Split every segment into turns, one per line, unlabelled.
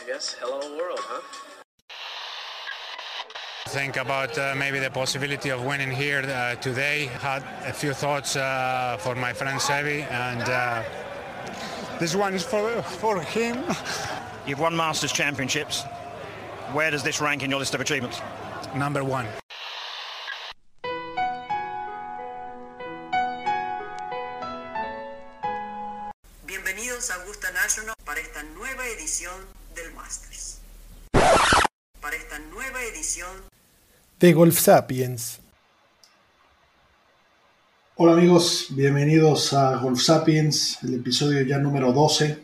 I guess, hello world, huh?
Think about uh, maybe the possibility of winning here uh, today. Had a few thoughts uh, for my friend Sevi, and uh, this one is for for him.
You've won Masters Championships. Where does this rank in your list of achievements?
Number one.
De Golf Sapiens.
Hola amigos, bienvenidos a Golf Sapiens, el episodio ya número 12.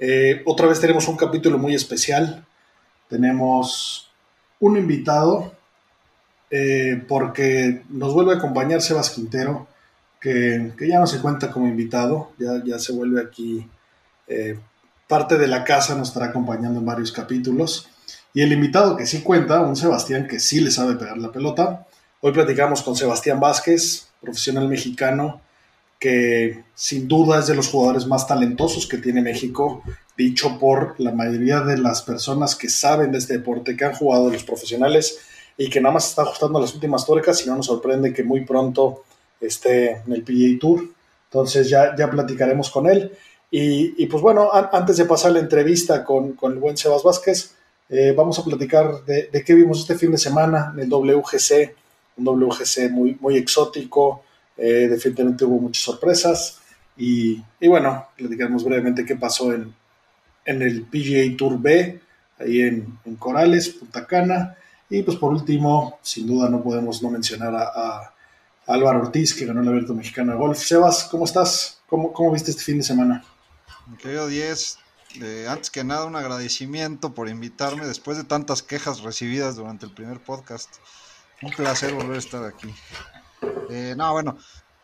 Eh, otra vez tenemos un capítulo muy especial. Tenemos un invitado eh, porque nos vuelve a acompañar Sebas Quintero que, ya no se cuenta como invitado, ya, se vuelve aquí eh, parte de la casa, nos estará acompañando en varios capítulos. Y el invitado que sí cuenta, un Sebastián que sí le sabe pegar la pelota. Hoy platicamos con Sebastián Vázquez, profesional mexicano, que sin duda es de los jugadores más talentosos que tiene México, dicho por la mayoría de las personas que saben de este deporte, que han jugado los profesionales y que nada más está ajustando las últimas tuercas y no nos sorprende que muy pronto esté en el PGA Tour. Entonces ya, ya platicaremos con él. Y, pues bueno, antes de pasar la entrevista con, con el buen Sebas Vázquez, eh, vamos a platicar de, qué vimos este fin de semana en el WGC, un WGC muy, muy exótico, eh, definitivamente hubo muchas sorpresas y, bueno, platicaremos brevemente qué pasó en, en el PGA Tour B, ahí en, en, Corales, Punta Cana, y pues por último, sin duda no podemos no mencionar a Álvaro Ortiz, que ganó el Abierto Mexicano de Golf. Sebas, ¿cómo estás? ¿Cómo, cómo viste este fin de semana?
Mi querido 10, eh, antes que nada un agradecimiento por invitarme después de tantas quejas recibidas durante el primer podcast. Un placer volver a estar aquí. Eh, no, bueno,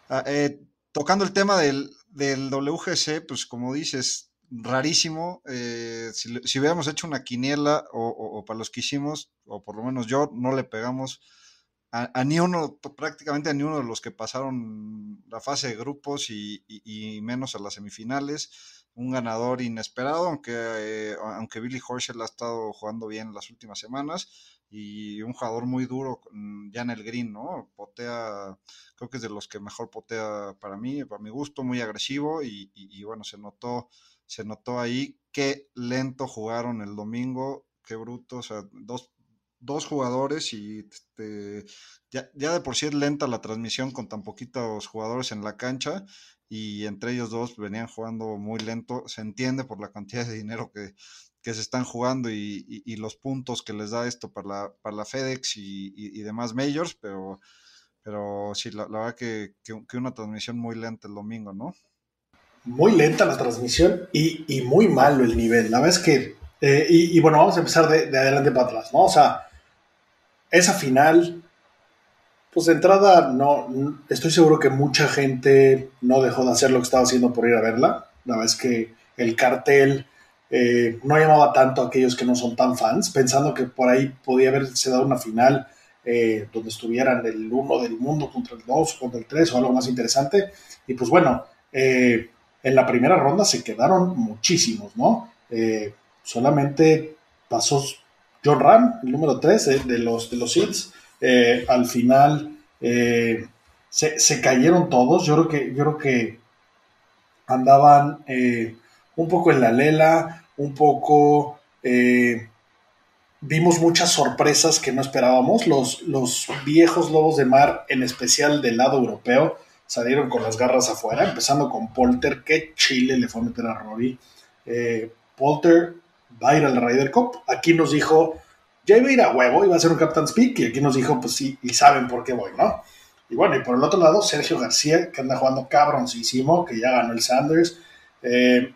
ah, eh, tocando el tema del, del, WGC, pues como dices, rarísimo. Si, si, hubiéramos hecho una quiniela o, o, para los que hicimos, o por lo menos yo, no le pegamos a, ni uno, prácticamente a ni uno de los que pasaron la fase de grupos y, menos a las semifinales. Un ganador inesperado, aunque, eh, aunque Billy Horschel ha estado jugando bien las últimas semanas y un jugador muy duro ya en el green, ¿no? Potea, creo que es de los que mejor potea para mí, para mi gusto, muy agresivo y, y bueno, se notó, se notó ahí qué lento jugaron el domingo, qué bruto, o sea, dos dos jugadores y este, ya, ya, de por sí es lenta la transmisión con tan poquitos jugadores en la cancha y entre ellos dos venían jugando muy lento. Se entiende por la cantidad de dinero que, que se están jugando y, y, los puntos que les da esto para la, para la FedEx y, y demás majors, pero, pero sí, la, verdad que, que, una transmisión muy lenta el domingo, ¿no?
Muy lenta la transmisión y, muy malo el nivel. La verdad es que, eh, y, bueno, vamos a empezar de, de adelante para atrás, ¿no? O sea, esa final, pues de entrada, no, estoy seguro que mucha gente no dejó de hacer lo que estaba haciendo por ir a verla. La verdad es que el cartel eh, no llamaba tanto a aquellos que no son tan fans, pensando que por ahí podía haberse dado una final eh, donde estuvieran el uno del mundo contra el 2, contra el 3 o algo más interesante. Y pues bueno, eh, en la primera ronda se quedaron muchísimos, ¿no? solamente pasó John Ram, el número 3 eh, de, los, de los hits, eh, al final eh, se, cayeron todos. Yo creo que, yo creo que andaban un poco en la lela, un poco... vimos muchas sorpresas que no esperábamos. Los, los viejos lobos de mar, en especial del lado europeo, salieron con las garras afuera, empezando con Polter, que Chile le fue a meter a Rory. Polter va a ir al Ryder Cup. Aquí nos dijo, ya iba a ir a huevo, iba a ser un Captain Speak, y aquí nos dijo, pues sí, y saben por qué voy, ¿no? Y bueno, y por el otro lado, Sergio García, que anda jugando cabroncísimo, que ya ganó el Sanders, eh,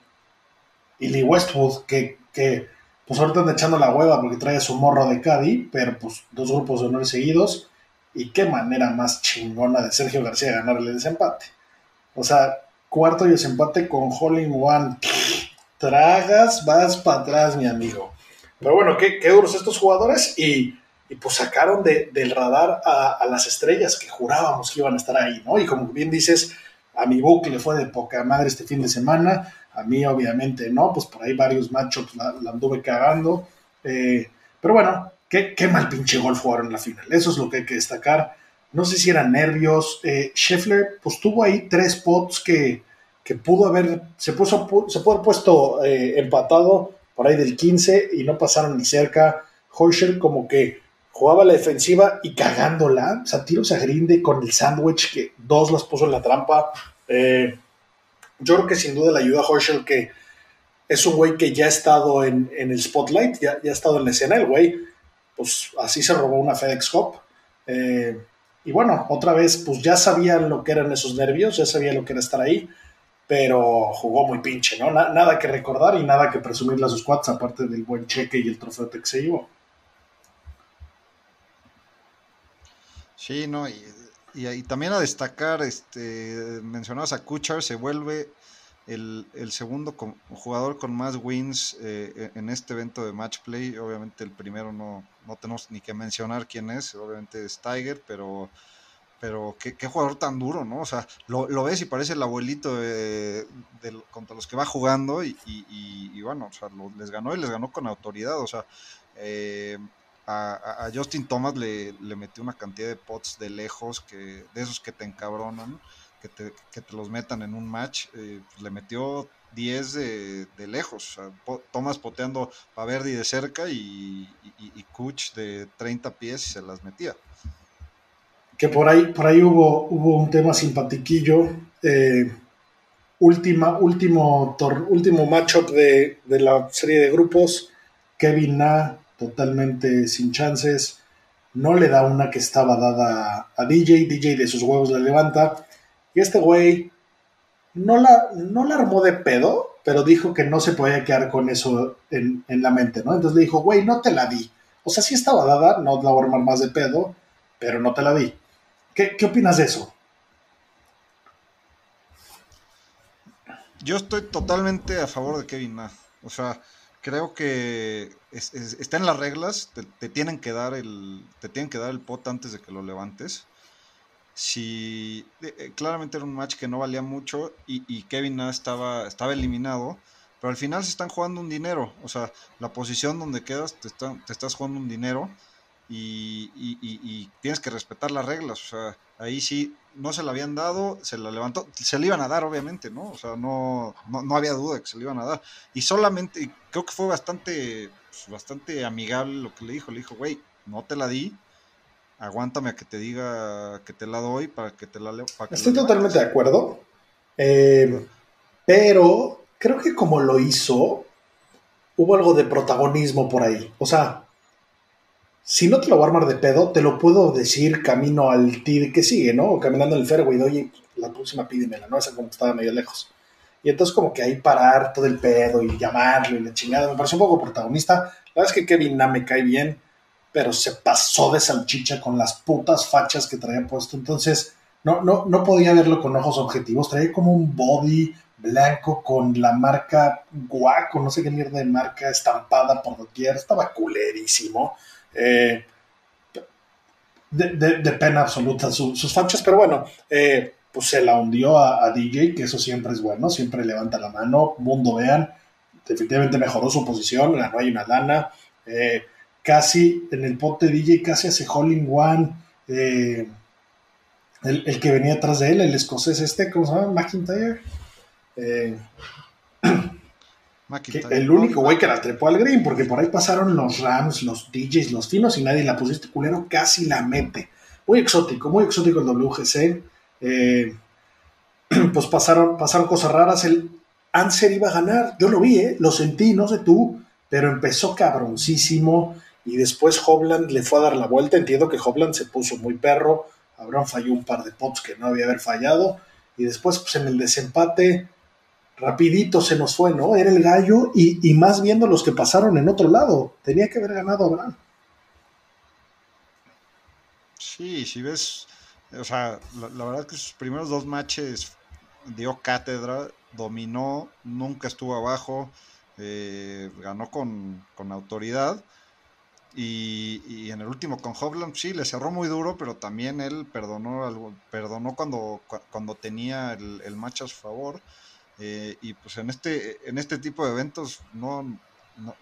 y Lee Westwood, que, que pues ahorita anda echando la hueva porque trae su morro de Caddy, pero pues dos grupos de honor seguidos, y qué manera más chingona de Sergio García ganarle el desempate. O sea, cuarto y desempate con Holling One tragas, vas para atrás, mi amigo. Pero bueno, qué, qué duros estos jugadores y, y pues sacaron de, del radar a, las estrellas que jurábamos que iban a estar ahí, ¿no? Y como bien dices, a mi book le fue de poca madre este fin de semana, A mí, obviamente, no, pues por ahí varios matchups la, anduve cagando. Eh, pero bueno, qué, qué, mal pinche golf jugaron en la final. Eso es lo que hay que destacar. No sé si eran nervios. Eh, Scheffler, pues tuvo ahí tres pots que, que pudo haber, se, puso, se pudo haber puesto eh, empatado por ahí del 15 y no pasaron ni cerca. Horschel como que jugaba la defensiva y cagándola, o sea, tiros a Grinde con el sándwich que dos las puso en la trampa. Eh, yo creo que sin duda le ayuda a Horschel que es un güey que ya ha estado en, el spotlight, ya, ya, ha estado en la escena, el güey, pues así se robó una FedEx Cup. Eh, y bueno, otra vez, pues ya sabía lo que eran esos nervios, ya sabía lo que era estar ahí, pero jugó muy pinche, ¿no? Na, nada que recordar y nada que presumirle a sus cuates, aparte del buen cheque y el trofeo que se llevó.
Sí, no, y, y, también a destacar, este, mencionabas a Kuchar, se vuelve el, el segundo jugador con más wins eh, en este evento de match play. Obviamente el primero no, no tenemos ni que mencionar quién es, obviamente es Tiger, pero, pero qué, jugador tan duro, ¿no? O sea, lo, lo ves y parece el abuelito de, contra los que va jugando y, y, y bueno, o sea, lo, les ganó y les ganó con autoridad, o sea, eh, a, Justin Thomas le, le, metió una cantidad de pots de lejos, que, de esos que te encabronan, que te, que te los metan en un match. Eh, pues le metió 10 de, de lejos. O sea, Thomas poteando a Verdi de cerca y, y, y, Kuch de 30 pies y se las metía.
Que por ahí, por ahí hubo, hubo un tema simpatiquillo. Eh, último, tor, último matchup de, de la serie de grupos. Kevin Na totalmente sin chances. No le da una que estaba dada a DJ. DJ de sus huevos la levanta. Y este güey no la, no la armó de pedo, pero dijo que no se podía quedar con eso en, en la mente, ¿no? Entonces le dijo, güey, no te la di. O sea, sí estaba dada, no la voy a armar más de pedo, pero no te la di. ¿Qué, opinas de eso?
Yo estoy totalmente a favor de Kevin Ma. O sea, creo que es, es, está en las reglas, te, tienen que dar el, te tienen que dar el pot antes de que lo levantes. Si eh, claramente era un match que no valía mucho y, y Kevin Na estaba, estaba eliminado, pero al final se están jugando un dinero. O sea, la posición donde quedas te, está, te estás jugando un dinero y, y, y, tienes que respetar las reglas. O sea, ahí sí no se la habían dado, se la levantó, se le iban a dar, obviamente, ¿no? O sea, no, no, no había duda de que se le iban a dar. Y solamente, creo que fue bastante, pues, bastante amigable lo que le dijo. Le dijo, güey, no te la di, aguántame a que te diga que te la doy para que te la que
Estoy la totalmente de acuerdo. Eh, pero creo que como lo hizo, hubo algo de protagonismo por ahí. O sea, si no te lo voy a armar de pedo, te lo puedo decir camino al tee que sigue, ¿no? Caminando en el fairway, oye, la próxima pídemela, ¿no? Esa como estaba medio lejos. Y entonces como que ahí parar todo el pedo y llamarlo y la chingada, me parece un poco protagonista. La verdad es que Kevin Na me cae bien, pero se pasó de salchicha con las putas fachas que traía puesto. Entonces, no, no, no podía verlo con ojos objetivos. Traía como un body blanco con la marca guaco, no sé qué mierda de marca, estampada por doquier. Estaba culerísimo. Eh, de, de, pena absoluta su, sus fachas, pero bueno, eh, pues se la hundió a, DJ, que eso siempre es bueno, siempre levanta la mano, mundo vean, definitivamente mejoró su posición, ganó ahí una lana, eh, casi en el pote DJ casi hace Holling One, el, el, que venía atrás de él, el escocés este, ¿cómo se llama? McIntyre. el único güey que la trepó al green, porque por ahí pasaron los Rams, los DJs, los finos y nadie la pusiste culero, casi la mete. Muy exótico, muy exótico el WGC. Eh, pues pasaron, pasaron cosas raras. El Anser iba a ganar, yo lo vi, ¿eh? lo sentí, no sé tú, pero empezó cabroncísimo y después Hobland le fue a dar la vuelta. Entiendo que Hobland se puso muy perro. Abraham falló un par de pots que no había haber fallado. Y después, pues en el desempate, rapidito se nos fue, ¿no? Era el gallo y, y, más viendo los que pasaron en otro lado. Tenía que haber ganado Abraham.
Sí, si ves, o sea, la, verdad es que sus primeros dos matches dio cátedra, dominó, nunca estuvo abajo, eh, ganó con, con autoridad. Y, y, en el último con Hovland sí le cerró muy duro, pero también él perdonó algo, perdonó cuando, cuando tenía el, el match a su favor. Eh, y pues en este, en este tipo de eventos no, no,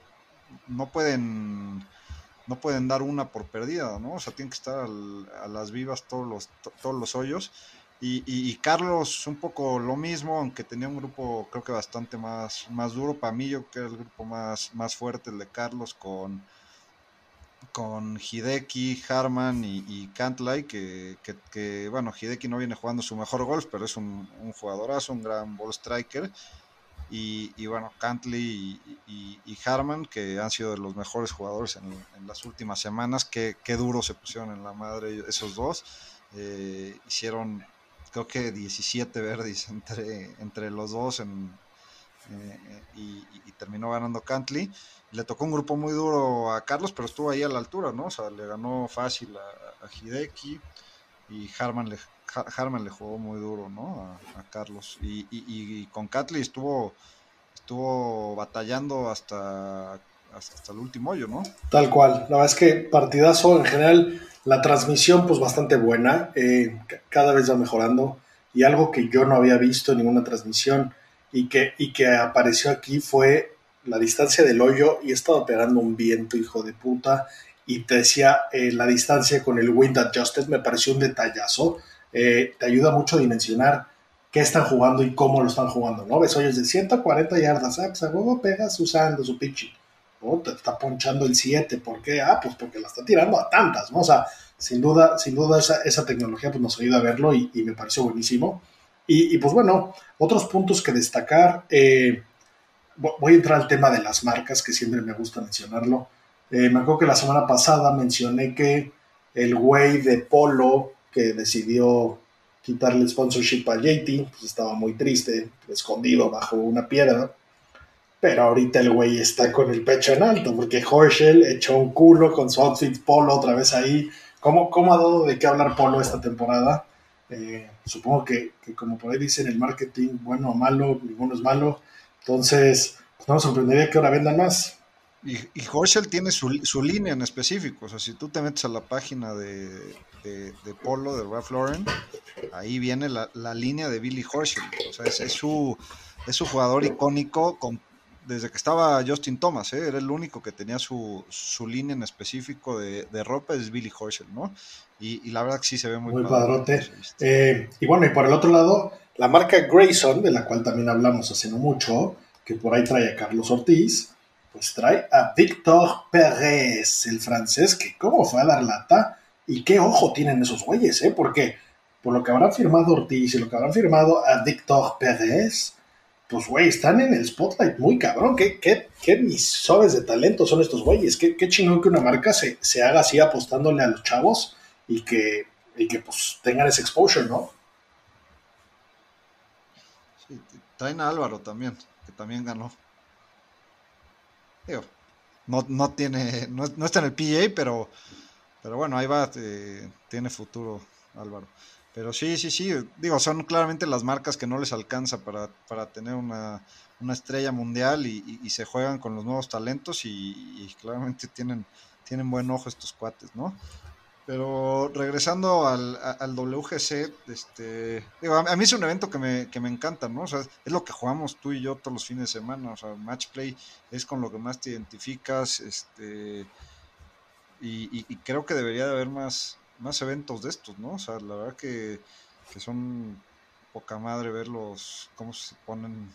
no, pueden no pueden dar una por perdida, ¿no? O sea, tienen que estar a las vivas todos los, todos los hoyos. Y, y, Carlos un poco lo mismo, aunque tenía un grupo creo que bastante más, más duro. Para mí yo creo que era el grupo más, más fuerte, el de Carlos, con, con Hideki, Harman y, y Cantlay, que, bueno, Hideki no viene jugando su mejor golf, pero es un, jugadorazo, un gran ball striker. Y, y bueno, Cantley y, Harman, que han sido de los mejores jugadores en, en las últimas semanas, qué duro se pusieron en la madre esos dos. Eh, hicieron creo que 17 verdes entre, entre los dos en, eh, y, terminó ganando Cantley. Le tocó un grupo muy duro a Carlos, pero estuvo ahí a la altura, ¿no? O sea, le ganó fácil a, Hideki y Harman le, Harman le jugó muy duro, ¿no? A, Carlos. Y, y, con Cantley estuvo, estuvo batallando hasta, hasta el último hoyo, ¿no?
Tal cual. La verdad es que partidazo en general la transmisión, pues bastante buena, eh, cada vez va mejorando. Y algo que yo no había visto en ninguna transmisión y que, y que apareció aquí fue la distancia del hoyo y he estado pegando un viento, hijo de puta. Y te decía, eh, la distancia con el wind adjusted me pareció un detallazo. Eh, te ayuda mucho a dimensionar qué están jugando y cómo lo están jugando, ¿no? Ves hoyos de 140 yardas, ah, pues pegas usando su pitching te está ponchando el 7, ¿por qué? Ah, pues porque la está tirando a tantas, ¿no? Sea, sin duda, sin duda esa, esa tecnología pues, nos ayuda a verlo y, me pareció buenísimo. Y, pues bueno, otros puntos que destacar, eh, voy a entrar al tema de las marcas, que siempre me gusta mencionarlo. Eh, me acuerdo que la semana pasada mencioné que el güey de Polo que decidió quitarle sponsorship a JT, pues estaba muy triste, escondido bajo una piedra. Pero ahorita el güey está con el pecho en alto, porque Horschel echó un culo con su outfit polo otra vez ahí. ¿Cómo, cómo ha dado de qué hablar polo esta temporada? Eh, supongo que, como por ahí dicen el marketing, bueno o malo, ninguno es malo. Entonces, pues no me sorprendería que ahora vendan más.
Y, y Horschel tiene su, su, línea en específico. O sea, si tú te metes a la página de, de, Polo, de Ralph Lauren, ahí viene la, la, línea de Billy Horschel. O sea, es, es, su, es su jugador icónico con desde que estaba Justin Thomas, ¿eh? era el único que tenía su, su línea en específico de, de, ropa, es Billy Horschel, ¿no? Y, y, la verdad que sí se ve muy,
muy padrote. Eh, y bueno, y por el otro lado, la marca Grayson, de la cual también hablamos hace no mucho, que por ahí trae a Carlos Ortiz, pues trae a Victor Pérez, el francés, que cómo fue a dar lata y qué ojo tienen esos güeyes, ¿eh? Porque por lo que habrán firmado Ortiz y lo que habrán firmado a Victor Pérez, pues, güey, están en el spotlight muy cabrón. ¿Qué, qué, qué de talento son estos güeyes? Qué, qué chingón que una marca se, se, haga así apostándole a los chavos y que, y que pues tengan ese exposure, ¿no?
Sí, traen a Álvaro también, que también ganó. No, no tiene, no, no, está en el PA, pero, pero bueno, ahí va, eh, tiene futuro Álvaro. Pero sí, sí, sí, digo, son claramente las marcas que no les alcanza para, para tener una, una, estrella mundial y, y, se juegan con los nuevos talentos y, claramente tienen, tienen buen ojo estos cuates, ¿no? Pero regresando al, al WGC, este, digo, a, mí es un evento que me, que me encanta, ¿no? O sea, es lo que jugamos tú y yo todos los fines de semana, o sea, match play es con lo que más te identificas, este, y creo que debería de haber más, más eventos de estos, ¿no? O sea, la verdad que, son poca madre verlos, cómo se ponen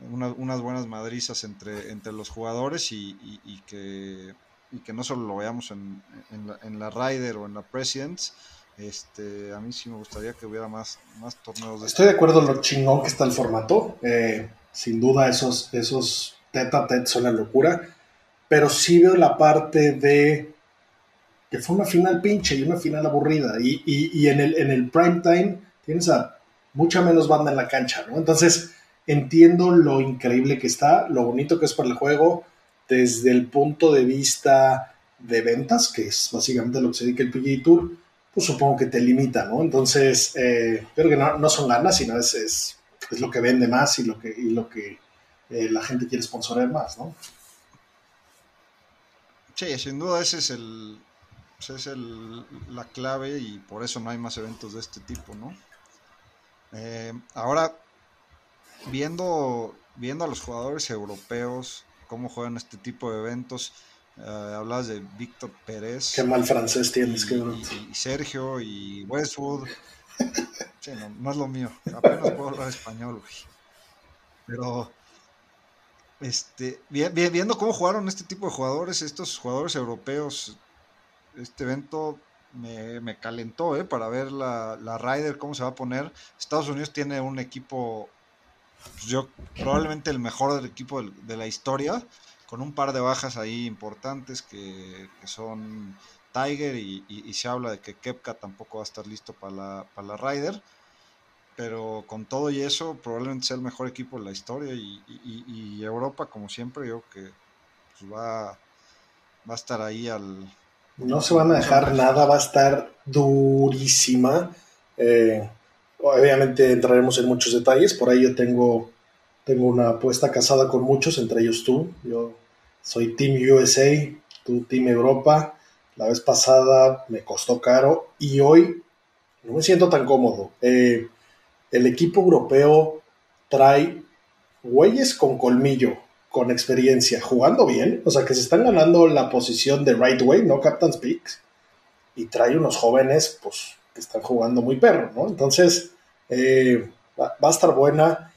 unas buenas madrizas entre, entre los jugadores y, que, y que no solo lo veamos en, en, la, en Ryder o en la Presidents. Este, a mí sí me gustaría que hubiera más, más torneos
de Estoy de acuerdo en lo chingón que está el formato. Eh, sin duda, esos, esos tete a tete son la locura. Pero sí veo la parte de fue una final pinche y una final aburrida. Y, y, en, el, en el prime time tienes a mucha menos banda en la cancha, ¿no? Entonces, entiendo lo increíble que está, lo bonito que es para el juego, desde el punto de vista de ventas, que es básicamente lo que se dedica el PGA Tour, pues supongo que te limita, ¿no? Entonces, eh, creo que no, no, son ganas, sino es, es, es, lo que vende más y lo que, y lo que eh, la gente quiere sponsorar más, ¿no?
Sí, sin duda ese es el, pues, es el, la clave y por eso no hay más eventos de este tipo, ¿no? Eh, ahora, viendo, viendo a los jugadores europeos, cómo juegan este tipo de eventos, eh, hablabas de Víctor Pérez.
Qué mal francés tienes,
y, y Sergio y Westwood. Sí, no, no es lo mío. Apenas puedo hablar español, güey. Pero este, vi- vi- viendo cómo jugaron este tipo de jugadores, estos jugadores europeos, este evento me, me calentó, ¿eh? Para ver la, la Ryder, cómo se va a poner. Estados Unidos tiene un equipo, pues, yo, probablemente el mejor del equipo de la historia, con un par de bajas ahí importantes que, son Tiger y, se habla de que Kepka tampoco va a estar listo para la, para la Ryder. Pero con todo y eso, probablemente sea el mejor equipo de la historia. Y, y- y Europa, como siempre, yo creo que pues, va, va a estar ahí al.
No se van a dejar nada, va a estar durísima. Eh, obviamente entraremos en muchos detalles. Por ahí yo tengo, tengo una apuesta casada con muchos, entre ellos tú. Yo soy Team USA, tú Team Europa. La vez pasada me costó caro y hoy no me siento tan cómodo. Eh, el equipo europeo trae güeyes con colmillo, con experiencia, jugando bien, o sea que se están ganando la posición de right way, no Captain's Picks, y trae unos jóvenes, pues, que están jugando muy perro, ¿no? Entonces, eh, va, a estar buena.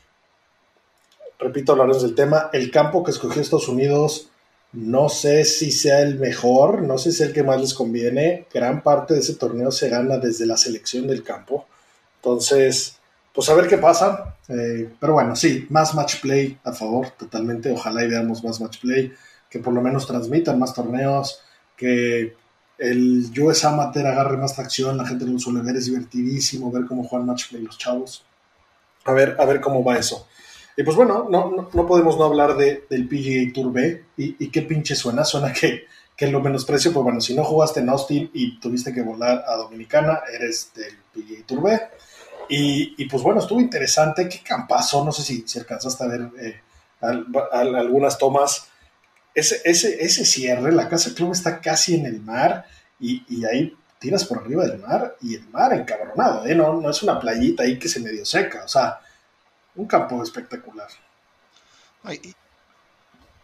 Repito, hablaremos del tema. El campo que escogió Estados Unidos, no sé si sea el mejor, no sé si es el que más les conviene. Gran parte de ese torneo se gana desde la selección del campo. Entonces, pues a ver qué pasa. Eh, pero bueno, sí, más match play a favor, totalmente. Ojalá y veamos más match play, que por lo menos transmitan más torneos, que el US Amateur agarre más tracción, la gente lo suele ver, es divertidísimo ver cómo juegan match play los chavos. A ver, a ver cómo va eso. Y pues bueno, no, no, no podemos no hablar de, del PGA Tour B. Y, y qué pinche suena, suena que, que lo menosprecio, pues bueno, si no jugaste en Austin y tuviste que volar a Dominicana, eres del PGA Tour B. Y, y, pues bueno, estuvo interesante. Qué campazo. No sé si, si alcanzaste a ver eh, al, al, algunas tomas. Ese, ese, ese cierre, la casa club está casi en el mar y, y, ahí tiras por arriba del mar y el mar encabronado. ¿eh? No, no es una playita ahí que se medio seca. O sea, un campo espectacular.
Ay,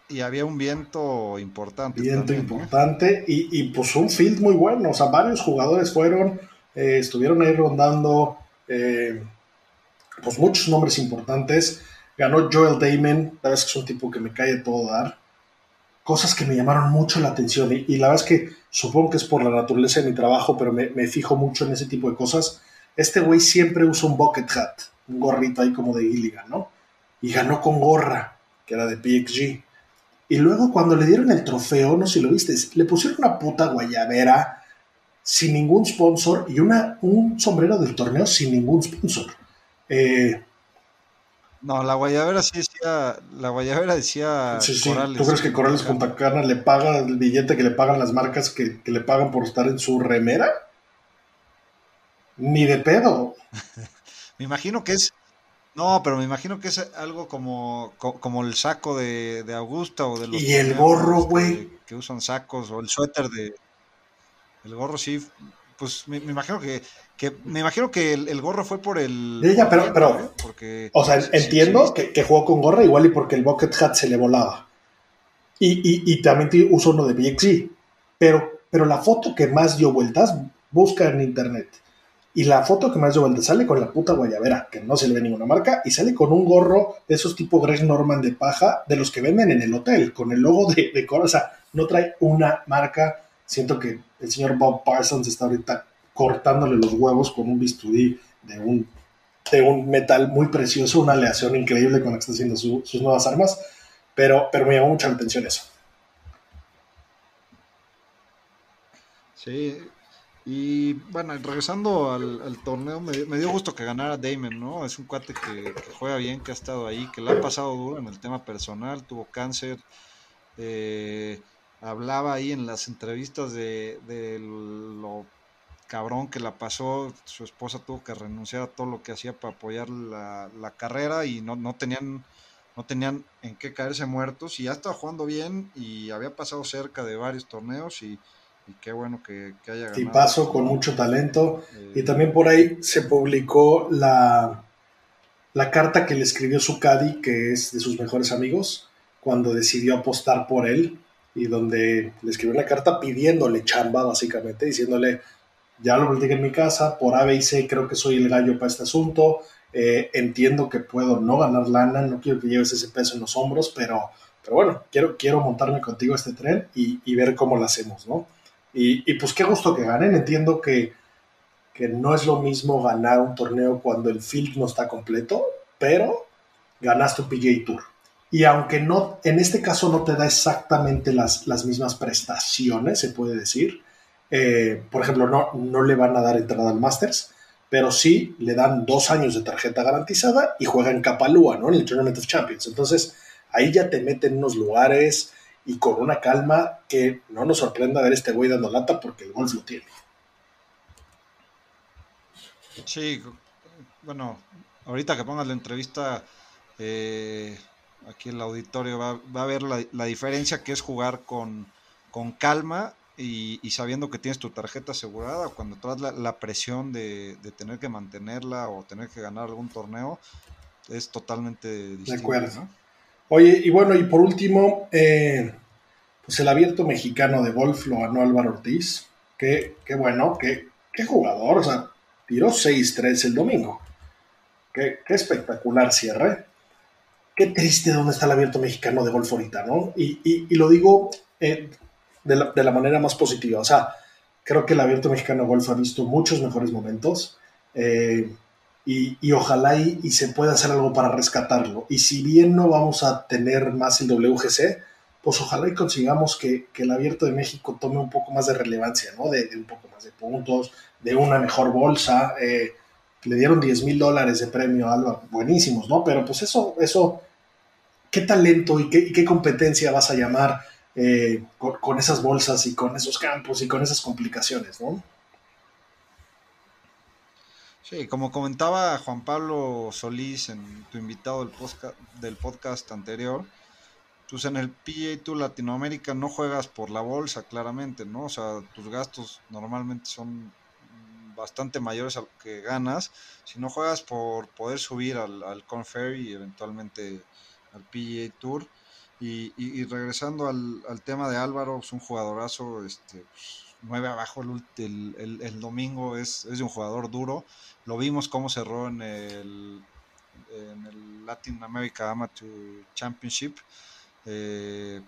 y, y, había un viento importante.
Viento
también,
importante y, y, pues un field muy bueno. O sea, varios jugadores fueron, eh, estuvieron ahí rondando. Eh, pues muchos nombres importantes. Ganó Joel Damon, la verdad es que es un tipo que me cae todo dar. Cosas que me llamaron mucho la atención y, la verdad es que supongo que es por la naturaleza de mi trabajo, pero me, me fijo mucho en ese tipo de cosas. Este güey siempre usa un bucket hat, un gorrito ahí como de Gilligan, ¿no? Y ganó con gorra, que era de PXG. Y luego cuando le dieron el trofeo, no sé si lo viste, le pusieron una puta guayabera sin ningún sponsor y una, un sombrero del torneo sin ningún sponsor. Eh,
no, la guayabera sí decía, la guayabera decía
sí, sí. Corales. ¿Tú crees que Corales Punta Cana le paga el billete que le pagan las marcas que, que le pagan por estar en su remera? Ni de pedo.
me imagino que es, no, pero me imagino que es algo como, como el saco de, de Augusta o de los
y el gorro, güey.
Que, que, usan sacos o el suéter de el gorro sí, pues me, me imagino que, que, me imagino que el, el, gorro fue por el
ya, pero, pero
¿eh? porque
o sea, entiendo que, que, jugó con gorra igual y porque el bucket hat se le volaba. Y, y, y también uso uno de BXG. Pero, pero la foto que más dio vueltas, busca en internet. Y la foto que más dio vueltas sale con la puta guayabera, que no se le ve ninguna marca, y sale con un gorro de esos tipo Greg Norman de paja, de los que venden en el hotel, con el logo de, de O sea, no trae una marca. Siento que el señor Bob Parsons está ahorita cortándole los huevos con un bisturí de un, de un metal muy precioso, una aleación increíble con la que está haciendo su, sus nuevas armas, pero, pero me llamó mucha la atención eso.
Sí, y bueno, regresando al, torneo, me, me, dio gusto que ganara Damon, ¿no? Es un cuate que, que, juega bien, que ha estado ahí, que le ha pasado duro en el tema personal, tuvo cáncer, eh, hablaba ahí en las entrevistas de, de, lo cabrón que la pasó, su esposa tuvo que renunciar a todo lo que hacía para apoyar la, la carrera y no, no tenían no tenían en qué caerse muertos y ya estaba jugando bien y había pasado cerca de varios torneos y, y qué bueno que, que haya ganado.
Y paso con mucho talento. Eh, y también por ahí se publicó la, la carta que le escribió su caddy, que es de sus mejores amigos, cuando decidió apostar por él y donde le escribió una carta pidiéndole chamba, básicamente, diciéndole, ya lo platiqué en mi casa, por A, B y C creo que soy el gallo para este asunto, eh, entiendo que puedo no ganar lana, no quiero que lleves ese peso en los hombros, pero, pero bueno, quiero, quiero montarme contigo este tren y, ver cómo lo hacemos, ¿no? Y, y, pues qué gusto que ganen, entiendo que que no es lo mismo ganar un torneo cuando el field no está completo, pero ganaste un PGA Tour. Y aunque no, en este caso no te da exactamente las, las mismas prestaciones, se puede decir. Eh, por ejemplo, no, no le van a dar entrada al Masters, pero sí le dan dos años de tarjeta garantizada y juega en Capalúa, ¿no? En el Tournament of Champions. Entonces, ahí ya te meten en unos lugares y con una calma que no nos sorprenda ver este güey dando lata porque el golf lo tiene.
Sí, bueno, ahorita que pongas la entrevista, eh, aquí el auditorio va, a ver la, diferencia que es jugar con, con calma y, sabiendo que tienes tu tarjeta asegurada, cuando traes la, la presión de, tener que mantenerla o tener que ganar algún torneo, es totalmente distinto. De acuerdo.
Oye, y bueno, y por último, eh, pues el abierto mexicano de golf lo ganó Álvaro Ortiz. Qué, qué bueno, qué, qué jugador, o sea, tiró 6-3 el domingo. Qué, espectacular cierre. Qué triste dónde está el abierto mexicano de golf ahorita, ¿no? Y, lo digo eh, de, la, manera más positiva. O sea, creo que el abierto mexicano de golf ha visto muchos mejores momentos. Eh, y, ojalá y, se pueda hacer algo para rescatarlo. Y si bien no vamos a tener más el WGC, pues ojalá y consigamos que, el abierto de México tome un poco más de relevancia, ¿no? De, de, un poco más de puntos, de una mejor bolsa. Eh, le dieron 10 mil dólares de premio Alba, buenísimos, ¿no? Pero pues eso, eso, ¿qué talento y qué, competencia vas a llamar eh, con, esas bolsas y con esos campos y con esas complicaciones, ¿no?
Sí, como comentaba Juan Pablo Solís en tu invitado del podcast, del podcast anterior, pues en el PGA Tour Latinoamérica no juegas por la bolsa, claramente, ¿no? O sea, tus gastos normalmente son bastante mayores a lo que ganas, si no juegas por poder subir al, al Confer y eventualmente al PGA Tour. Y, regresando al, tema de Álvaro, es un jugadorazo, este, 9 abajo el, el, domingo, es, es, un jugador duro. Lo vimos cómo cerró en el, en el Latin America Amateur Championship. Eh,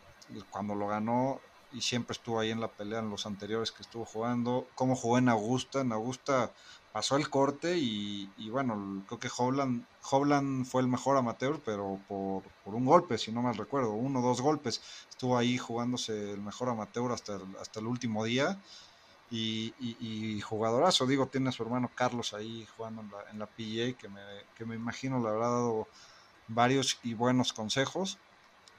cuando lo ganó, y siempre estuvo ahí en la pelea en los anteriores que estuvo jugando. Cómo jugó en Augusta. En Augusta pasó el corte y, bueno, creo que Hovland, fue el mejor amateur, pero por, un golpe, si no mal recuerdo, uno o dos golpes. Estuvo ahí jugándose el mejor amateur hasta el, hasta el último día. Y, y, jugadorazo, digo, tiene a su hermano Carlos ahí jugando en la, en la PGA, que me, que me imagino le habrá dado varios y buenos consejos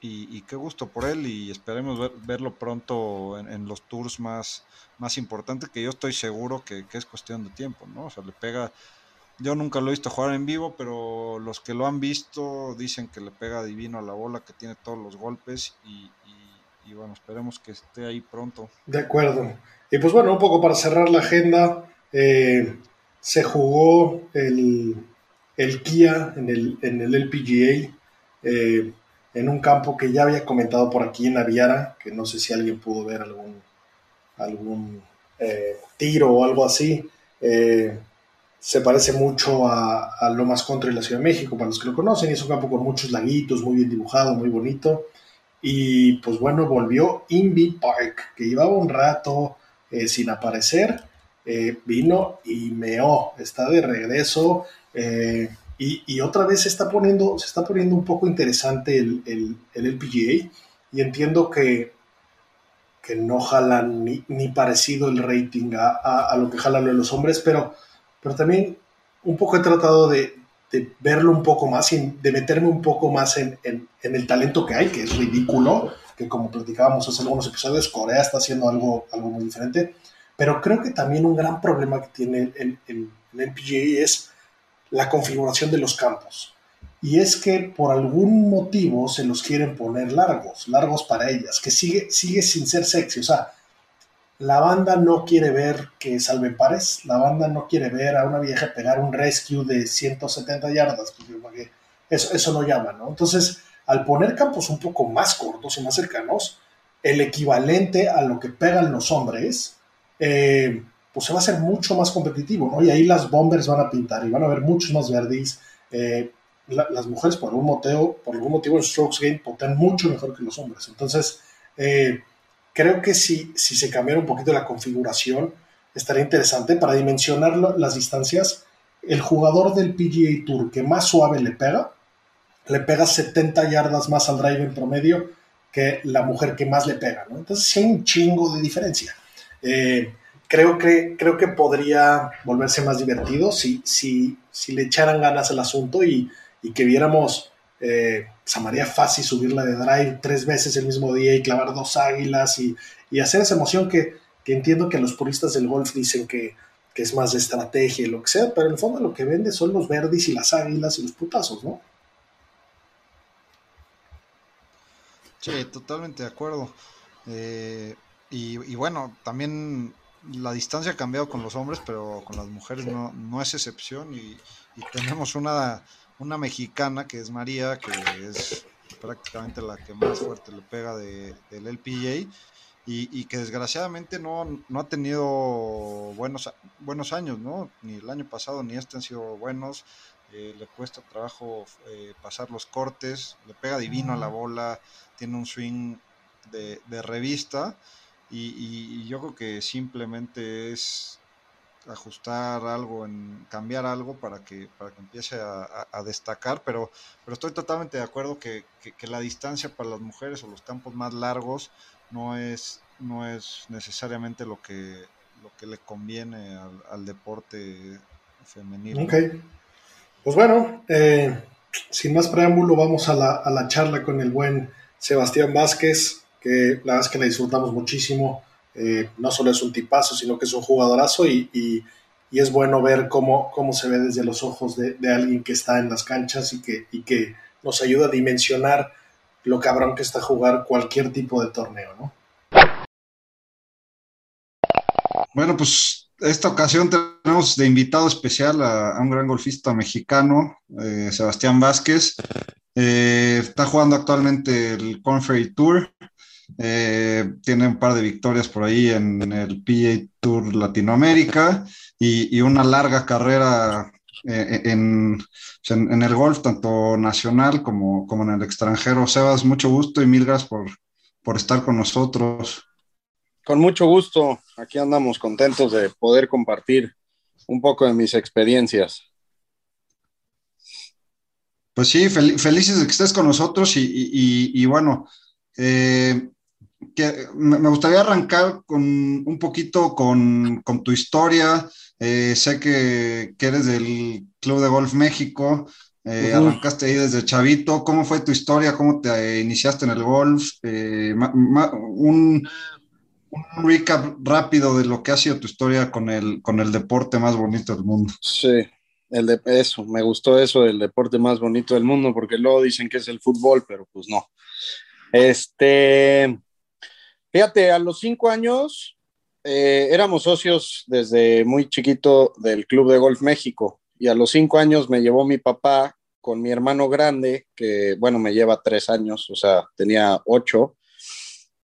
y, qué gusto por él y esperemos verlo pronto en, los tours más, más importantes que yo estoy seguro que, es cuestión de tiempo, ¿no? O sea, le pega, yo nunca lo he visto jugar en vivo, pero los que lo han visto dicen que le pega divino a la bola, que tiene todos los golpes y, bueno, esperemos que esté ahí pronto.
De acuerdo. Y pues bueno, un poco para cerrar la agenda, eh, se jugó el, el Kia en el, en el LPGA. Eh, en un campo que ya había comentado por aquí en Aviara, que no sé si alguien pudo ver algún, algún eh, tiro o algo así. Eh, se parece mucho a, a Lomas Country en la Ciudad de México, para los que lo conocen, es un campo con muchos laguitos, muy bien dibujado, muy bonito. Y pues bueno, volvió Indy Park, que llevaba un rato eh, sin aparecer, vino y meó, está de regreso. Y, otra vez se está poniendo, se está poniendo un poco interesante el, el, el LPGA y entiendo que, que no jalan ni, parecido el rating a, lo que jalan los hombres, pero, pero también un poco he tratado de, verlo un poco más y de meterme un poco más en, el talento que hay, que es ridículo, que como platicábamos hace algunos episodios, Corea está haciendo algo, algo muy diferente, pero creo que también un gran problema que tiene el, el, el LPGA es la configuración de los campos. Y es que por algún motivo se los quieren poner largos, largos para ellas, que sigue, sigue sin ser sexy. O sea, la banda no quiere ver que salven pares, la banda no quiere ver a una vieja pegar un rescue de 170 yardas, porque eso, eso no llama, ¿no? Entonces, al poner campos un poco más cortos y más cercanos, el equivalente a lo que pegan los hombres, eh, pues se va a hacer mucho más competitivo, ¿no? Y ahí las bombers van a pintar y van a haber muchos más verdis. Eh, las mujeres por algún motivo, por algún motivo en strokes game potean mucho mejor que los hombres. Entonces, eh, creo que si, si se cambiara un poquito la configuración, estaría interesante para dimensionar las distancias. El jugador del PGA Tour que más suave le pega, le pega 70 yardas más al drive en promedio que la mujer que más le pega, ¿no? Entonces sí hay un chingo de diferencia. Eh, creo, que, creo que podría volverse más divertido si, si, si le echaran ganas al asunto y, y que viéramos eh, pues, a María Fácil subirla de drive tres veces el mismo día y clavar dos águilas y, y hacer esa emoción que, que, entiendo que los puristas del golf dicen que, que, es más de estrategia y lo que sea, pero en el fondo lo que vende son los verdes y las águilas y los putazos, ¿no?
Sí, totalmente de acuerdo. Eh, y, y, bueno, también la distancia ha cambiado con los hombres, pero con las mujeres no, no es excepción. Y, y, tenemos una, una mexicana que es María, que es prácticamente la que más fuerte le pega de, del LPGA. Y, y, que desgraciadamente no, no, ha tenido buenos, buenos años, ¿no? Ni el año pasado ni este han sido buenos. Eh, le cuesta trabajo eh, pasar los cortes, le pega divino a la bola, tiene un swing de, de revista y, yo creo que simplemente es ajustar algo, en cambiar algo para que, para que empiece a, destacar, pero, pero estoy totalmente de acuerdo que, que, la distancia para las mujeres o los campos más largos no es, no es necesariamente lo que, lo que le conviene al, deporte femenino.
Okay. Pues bueno, eh, sin más preámbulo, vamos a la, a la charla con el buen Sebastián Vázquez, que la verdad es que la disfrutamos muchísimo. Eh, no solo es un tipazo, sino que es un jugadorazo y, y, es bueno ver cómo, cómo, se ve desde los ojos de, de, alguien que está en las canchas y que, y que nos ayuda a dimensionar lo cabrón que está jugar cualquier tipo de torneo, ¿no?
Bueno, pues esta ocasión tenemos de invitado especial a, a un gran golfista mexicano, eh, Sebastián Vázquez. Eh, está jugando actualmente el Conferry Tour. Eh, tiene un par de victorias por ahí en el PA Tour Latinoamérica y, y una larga carrera eh, en, en, en, el golf, tanto nacional como, como en el extranjero. Sebas, mucho gusto y mil gracias por, por estar con nosotros.
Con mucho gusto, aquí andamos contentos de poder compartir un poco de mis experiencias.
Pues sí, fel felices de que estés con nosotros y, y, y bueno, eh, que me gustaría arrancar con un poquito con, con tu historia. Eh, sé que, que, eres del Club de Golf México, eh, uh -huh. arrancaste ahí desde chavito. ¿Cómo fue tu historia? ¿Cómo te iniciaste en el golf? Eh, un, un, recap rápido de lo que ha sido tu historia con el, con el deporte más bonito del mundo.
Sí, el de, eso, me gustó eso del deporte más bonito del mundo, porque luego dicen que es el fútbol, pero pues no. Este, fíjate, a los cinco años eh, éramos socios desde muy chiquito del Club de Golf México y a los cinco años me llevó mi papá con mi hermano grande, que bueno, me lleva tres años, o sea, tenía ocho.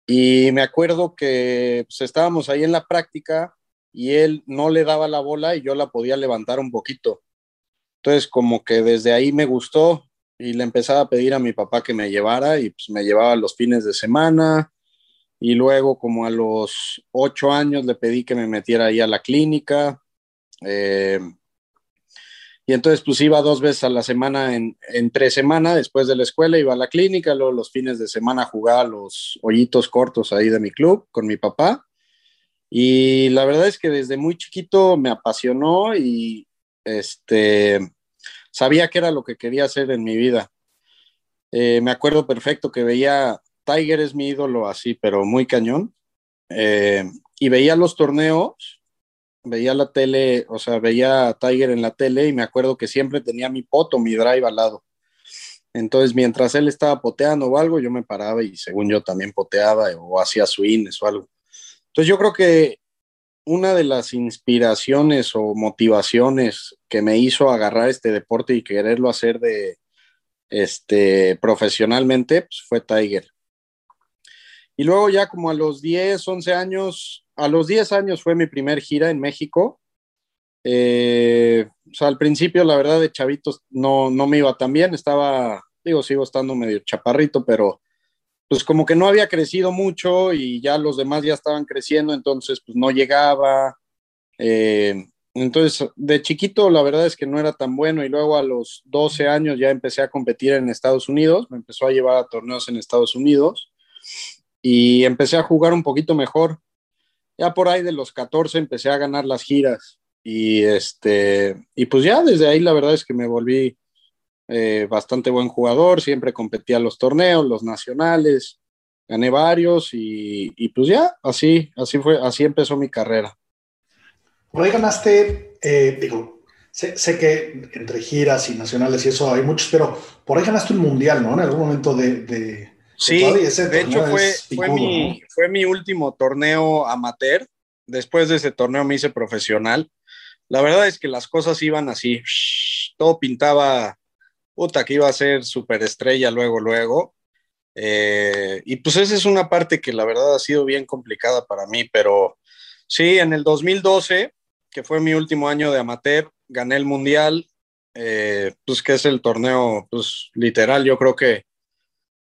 Y me acuerdo que pues, estábamos ahí en la práctica y él no le daba la bola y yo la podía levantar un poquito. Entonces, como que desde ahí me gustó y le empezaba a pedir a mi papá que me llevara y pues me llevaba los fines de semana. Y luego, como a los ocho años, le pedí que me metiera ahí a la clínica. Eh, y entonces, pues iba dos veces a la semana, en, entre semana, después de la escuela, iba a la clínica, luego los fines de semana jugaba los hoyitos cortos ahí de mi club con mi papá. Y la verdad es que desde muy chiquito me apasionó y este, sabía que era lo que quería hacer en mi vida. Eh, me acuerdo perfecto que veía, Tiger es mi ídolo así, pero muy cañón. Eh, y veía los torneos veía la tele, o sea, veía a Tiger en la tele y me acuerdo que siempre tenía mi poto, mi drive al lado. Entonces, mientras él estaba poteando o algo, yo me paraba y según yo también poteaba o hacía swings o algo. Entonces yo creo que una de las inspiraciones o motivaciones que me hizo agarrar este deporte y quererlo hacer de este profesionalmente pues, fue Tiger. Y luego ya como a los 10, 11 años, a los 10 años fue mi primer gira en México. Eh, o sea, al principio la verdad de chavitos no, no me iba tan bien, estaba, digo, sigo estando medio chaparrito, pero pues como que no había crecido mucho y ya los demás ya estaban creciendo, entonces pues no llegaba. Eh, entonces, de chiquito la verdad es que no era tan bueno y luego a los 12 años ya empecé a competir en Estados Unidos, me empezó a llevar a torneos en Estados Unidos y empecé a jugar un poquito mejor. Ya por ahí de los 14 empecé a ganar las giras y este y pues ya desde ahí la verdad es que me volví eh, bastante buen jugador, siempre competía los torneos, los nacionales, gané varios y, y, pues ya, así, así fue, así empezó mi carrera.
Por ahí ganaste, eh, digo, sé, que entre giras y nacionales y eso hay muchos, pero por ahí ganaste un mundial, ¿no? En algún momento de
sí, de hecho fue, fue, mi, fue mi último torneo amateur. Después de ese torneo me hice profesional. La verdad es que las cosas iban así, todo pintaba puta, que iba a ser superestrella luego, luego. Eh, y pues esa es una parte que la verdad ha sido bien complicada para mí, pero sí, en el 2012, que fue mi último año de amateur, gané el mundial, eh, pues que es el torneo, pues literal, yo creo que,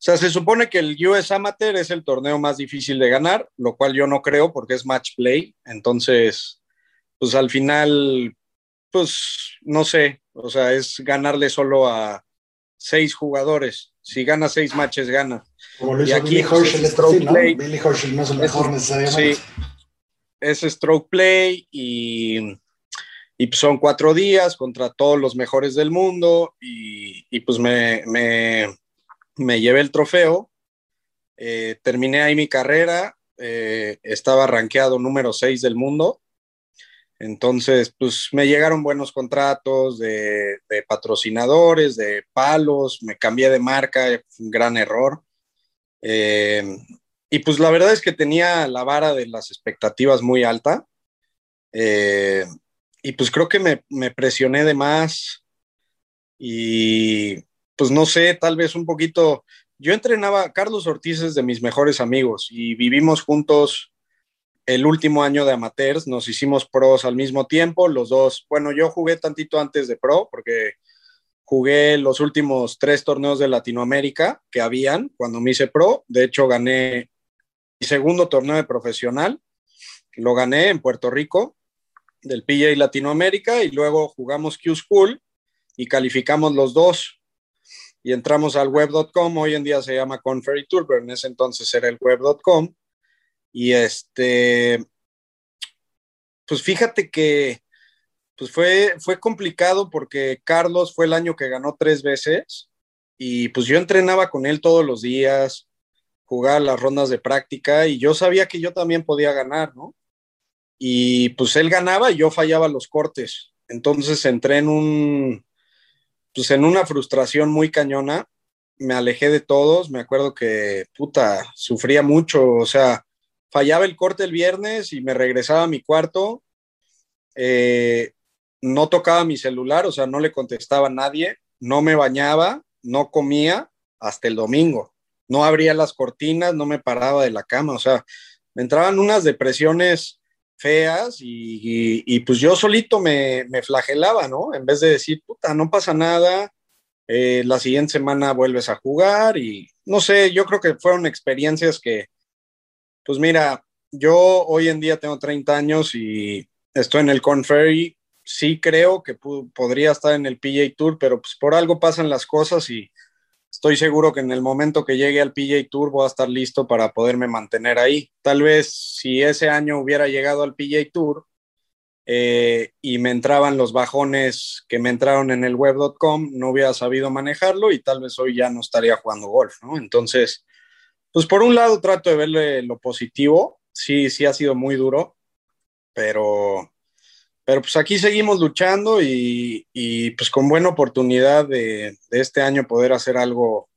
sea, se supone que el US Amateur es el torneo más difícil de ganar, lo cual yo no creo porque es match play, entonces, pues al final, pues no sé, o sea, es ganarle solo a, seis jugadores. Si gana seis matches, gana.
Como lo hizo Billy Horschel, este ¿no? Billy Horschel no es el mejor necesariamente.
Sí, es stroke play y, y pues son cuatro días contra todos los mejores del mundo y, y pues me, me, me, llevé el trofeo. Eh, terminé ahí mi carrera, eh, estaba rankeado número seis del mundo entonces, pues me llegaron buenos contratos de, patrocinadores, de palos, me cambié de marca, un gran error. Eh, y pues la verdad es que tenía la vara de las expectativas muy alta. Y pues creo que me, me, presioné de más. Y pues no sé, tal vez un poquito. Yo entrenaba, Carlos Ortiz es de mis mejores amigos y vivimos juntos el último año de amateurs, nos hicimos pros al mismo tiempo, los dos, bueno, yo jugué tantito antes de pro, porque jugué los últimos tres torneos de Latinoamérica que habían cuando me hice pro, de hecho gané mi segundo torneo de profesional, lo gané en Puerto Rico, del PJ Latinoamérica, y luego jugamos Q School y calificamos los dos y entramos al web.com, hoy en día se llama Conferry Tour, pero en ese entonces era el web.com y este, pues fíjate que pues fue, fue complicado porque Carlos fue el año que ganó tres veces y pues yo entrenaba con él todos los días, jugaba las rondas de práctica y yo sabía que yo también podía ganar, ¿no? Y pues él ganaba y yo fallaba los cortes. Entonces entré en un, pues en una frustración muy cañona, me alejé de todos, me acuerdo que, puta, sufría mucho, o sea, fallaba el corte el viernes y me regresaba a mi cuarto. Eh, no tocaba mi celular, o sea, no le contestaba a nadie, no me bañaba, no comía hasta el domingo. No abría las cortinas, no me paraba de la cama, o sea, me entraban unas depresiones feas y, pues yo solito me, flagelaba, ¿no? En vez de decir, puta, no pasa nada, eh, la siguiente semana vuelves a jugar y no sé, yo creo que fueron experiencias que, pues mira, yo hoy en día tengo 30 años y estoy en el Corn Ferry. Sí creo que podría estar en el PJ Tour, pero pues por algo pasan las cosas y estoy seguro que en el momento que llegue al PJ Tour voy a estar listo para poderme mantener ahí. Tal vez si ese año hubiera llegado al PJ Tour eh, y me entraban los bajones que me entraron en el web.com, no hubiera sabido manejarlo y tal vez hoy ya no estaría jugando golf, ¿no? Entonces, pues por un lado trato de verle lo positivo, sí, sí ha sido muy duro, pero, pero pues aquí seguimos luchando y, y pues con buena oportunidad de, de, este año poder hacer algo,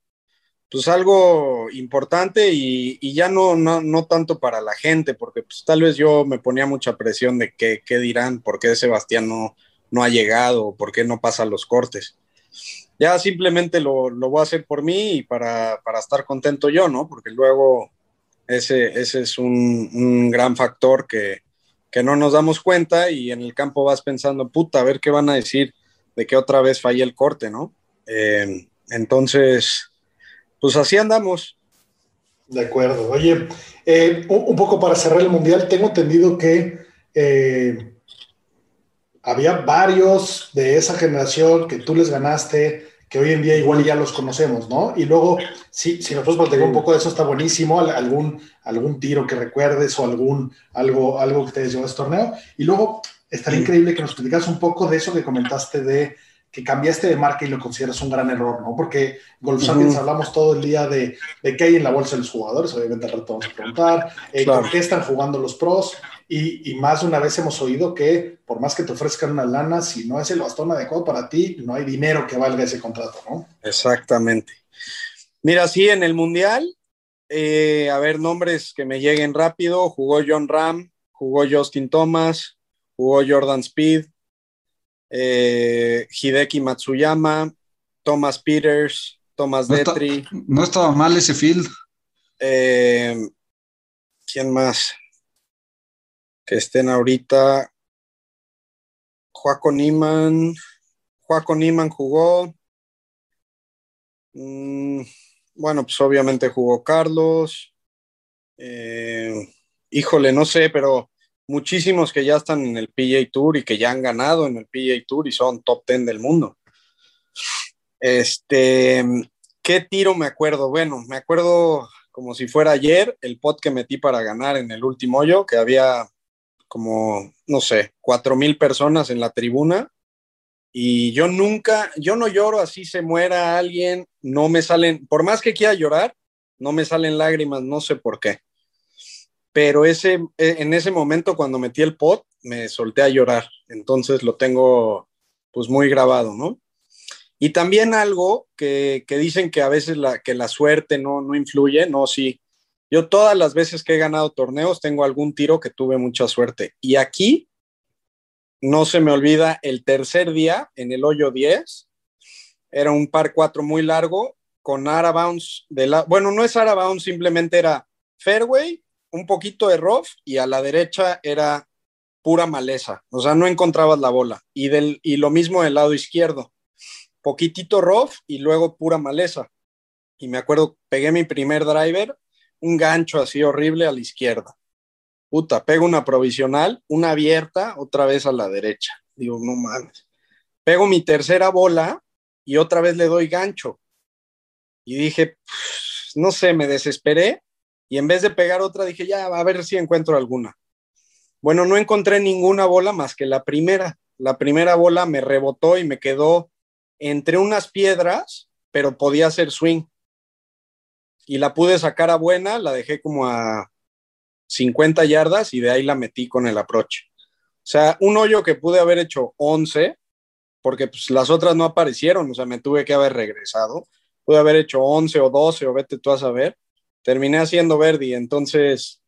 pues algo importante y, y ya no, no, no, tanto para la gente, porque pues, tal vez yo me ponía mucha presión de qué, qué dirán, por qué Sebastián no, no ha llegado, por qué no pasa los cortes. Ya simplemente lo, lo voy a hacer por mí y para, para, estar contento yo, ¿no? Porque luego ese, ese es un, un gran factor que, que no nos damos cuenta y en el campo vas pensando, puta, a ver qué van a decir de que otra vez fallé el corte, ¿no? Eh, entonces, pues así andamos.
De acuerdo. Oye, eh, un, poco para cerrar el mundial, tengo entendido que eh, había varios de esa generación que tú les ganaste, que hoy en día igual ya los conocemos, ¿no? Y luego, si, si nosotros platicar un poco de eso, está buenísimo, algún, algún tiro que recuerdes o algún, algo, algo que te haya llevado a este torneo. Y luego, estaría increíble que nos platicas un poco de eso que comentaste de que cambiaste de marca y lo consideras un gran error, ¿no? Porque Golf hablamos todo el día de, de, qué hay en la bolsa de los jugadores, obviamente al rato vamos a preguntar, eh, claro. por qué están jugando los pros, y, y, más de una vez hemos oído que por más que te ofrezcan una lana, si no es el bastón adecuado para ti, no hay dinero que valga ese contrato, ¿no?
Exactamente. Mira, sí, en el Mundial, eh, a ver, nombres que me lleguen rápido, jugó John Ram, jugó Justin Thomas, jugó Jordan Speed, eh, Hideki Matsuyama, Thomas Peters, Thomas
no
Detri.
Está, no estaba mal ese field.
Eh, ¿Quién más? Que estén ahorita. Joaco Niman. Joaco Niman jugó. Mm, bueno, pues obviamente jugó Carlos. Eh, híjole, no sé, pero muchísimos que ya están en el PGA Tour y que ya han ganado en el PGA Tour y son top 10 del mundo. Este, ¿qué tiro me acuerdo? Bueno, me acuerdo como si fuera ayer el pot que metí para ganar en el último hoyo, que había como, no sé, cuatro mil personas en la tribuna. Y yo nunca, yo no lloro así se muera alguien, no me salen, por más que quiera llorar, no me salen lágrimas, no sé por qué pero ese, en ese momento cuando metí el pot me solté a llorar, entonces lo tengo pues muy grabado, ¿no? Y también algo que, que dicen que a veces la, que la suerte no, no influye, no, sí. Yo todas las veces que he ganado torneos tengo algún tiro que tuve mucha suerte. Y aquí no se me olvida el tercer día en el hoyo 10, era un par 4 muy largo con Ara Bounce bueno, no es Ara simplemente era fairway un poquito de rough y a la derecha era pura maleza, o sea, no encontrabas la bola. Y, del, y lo mismo del lado izquierdo, poquitito rough y luego pura maleza. Y me acuerdo, pegué mi primer driver, un gancho así horrible a la izquierda. Puta, pego una provisional, una abierta, otra vez a la derecha. Digo, no mames. Pego mi tercera bola y otra vez le doy gancho. Y dije, no sé, me desesperé y en vez de pegar otra dije, ya, a ver si encuentro alguna. Bueno, no encontré ninguna bola más que la primera. La primera bola me rebotó y me quedó entre unas piedras, pero podía hacer swing. Y la pude sacar a buena, la dejé como a 50 yardas y de ahí la metí con el aproche. O sea, un hoyo que pude haber hecho 11, porque pues, las otras no aparecieron, o sea, me tuve que haber regresado. Pude haber hecho 11 o 12 o vete tú a saber terminé haciendo Verdi, entonces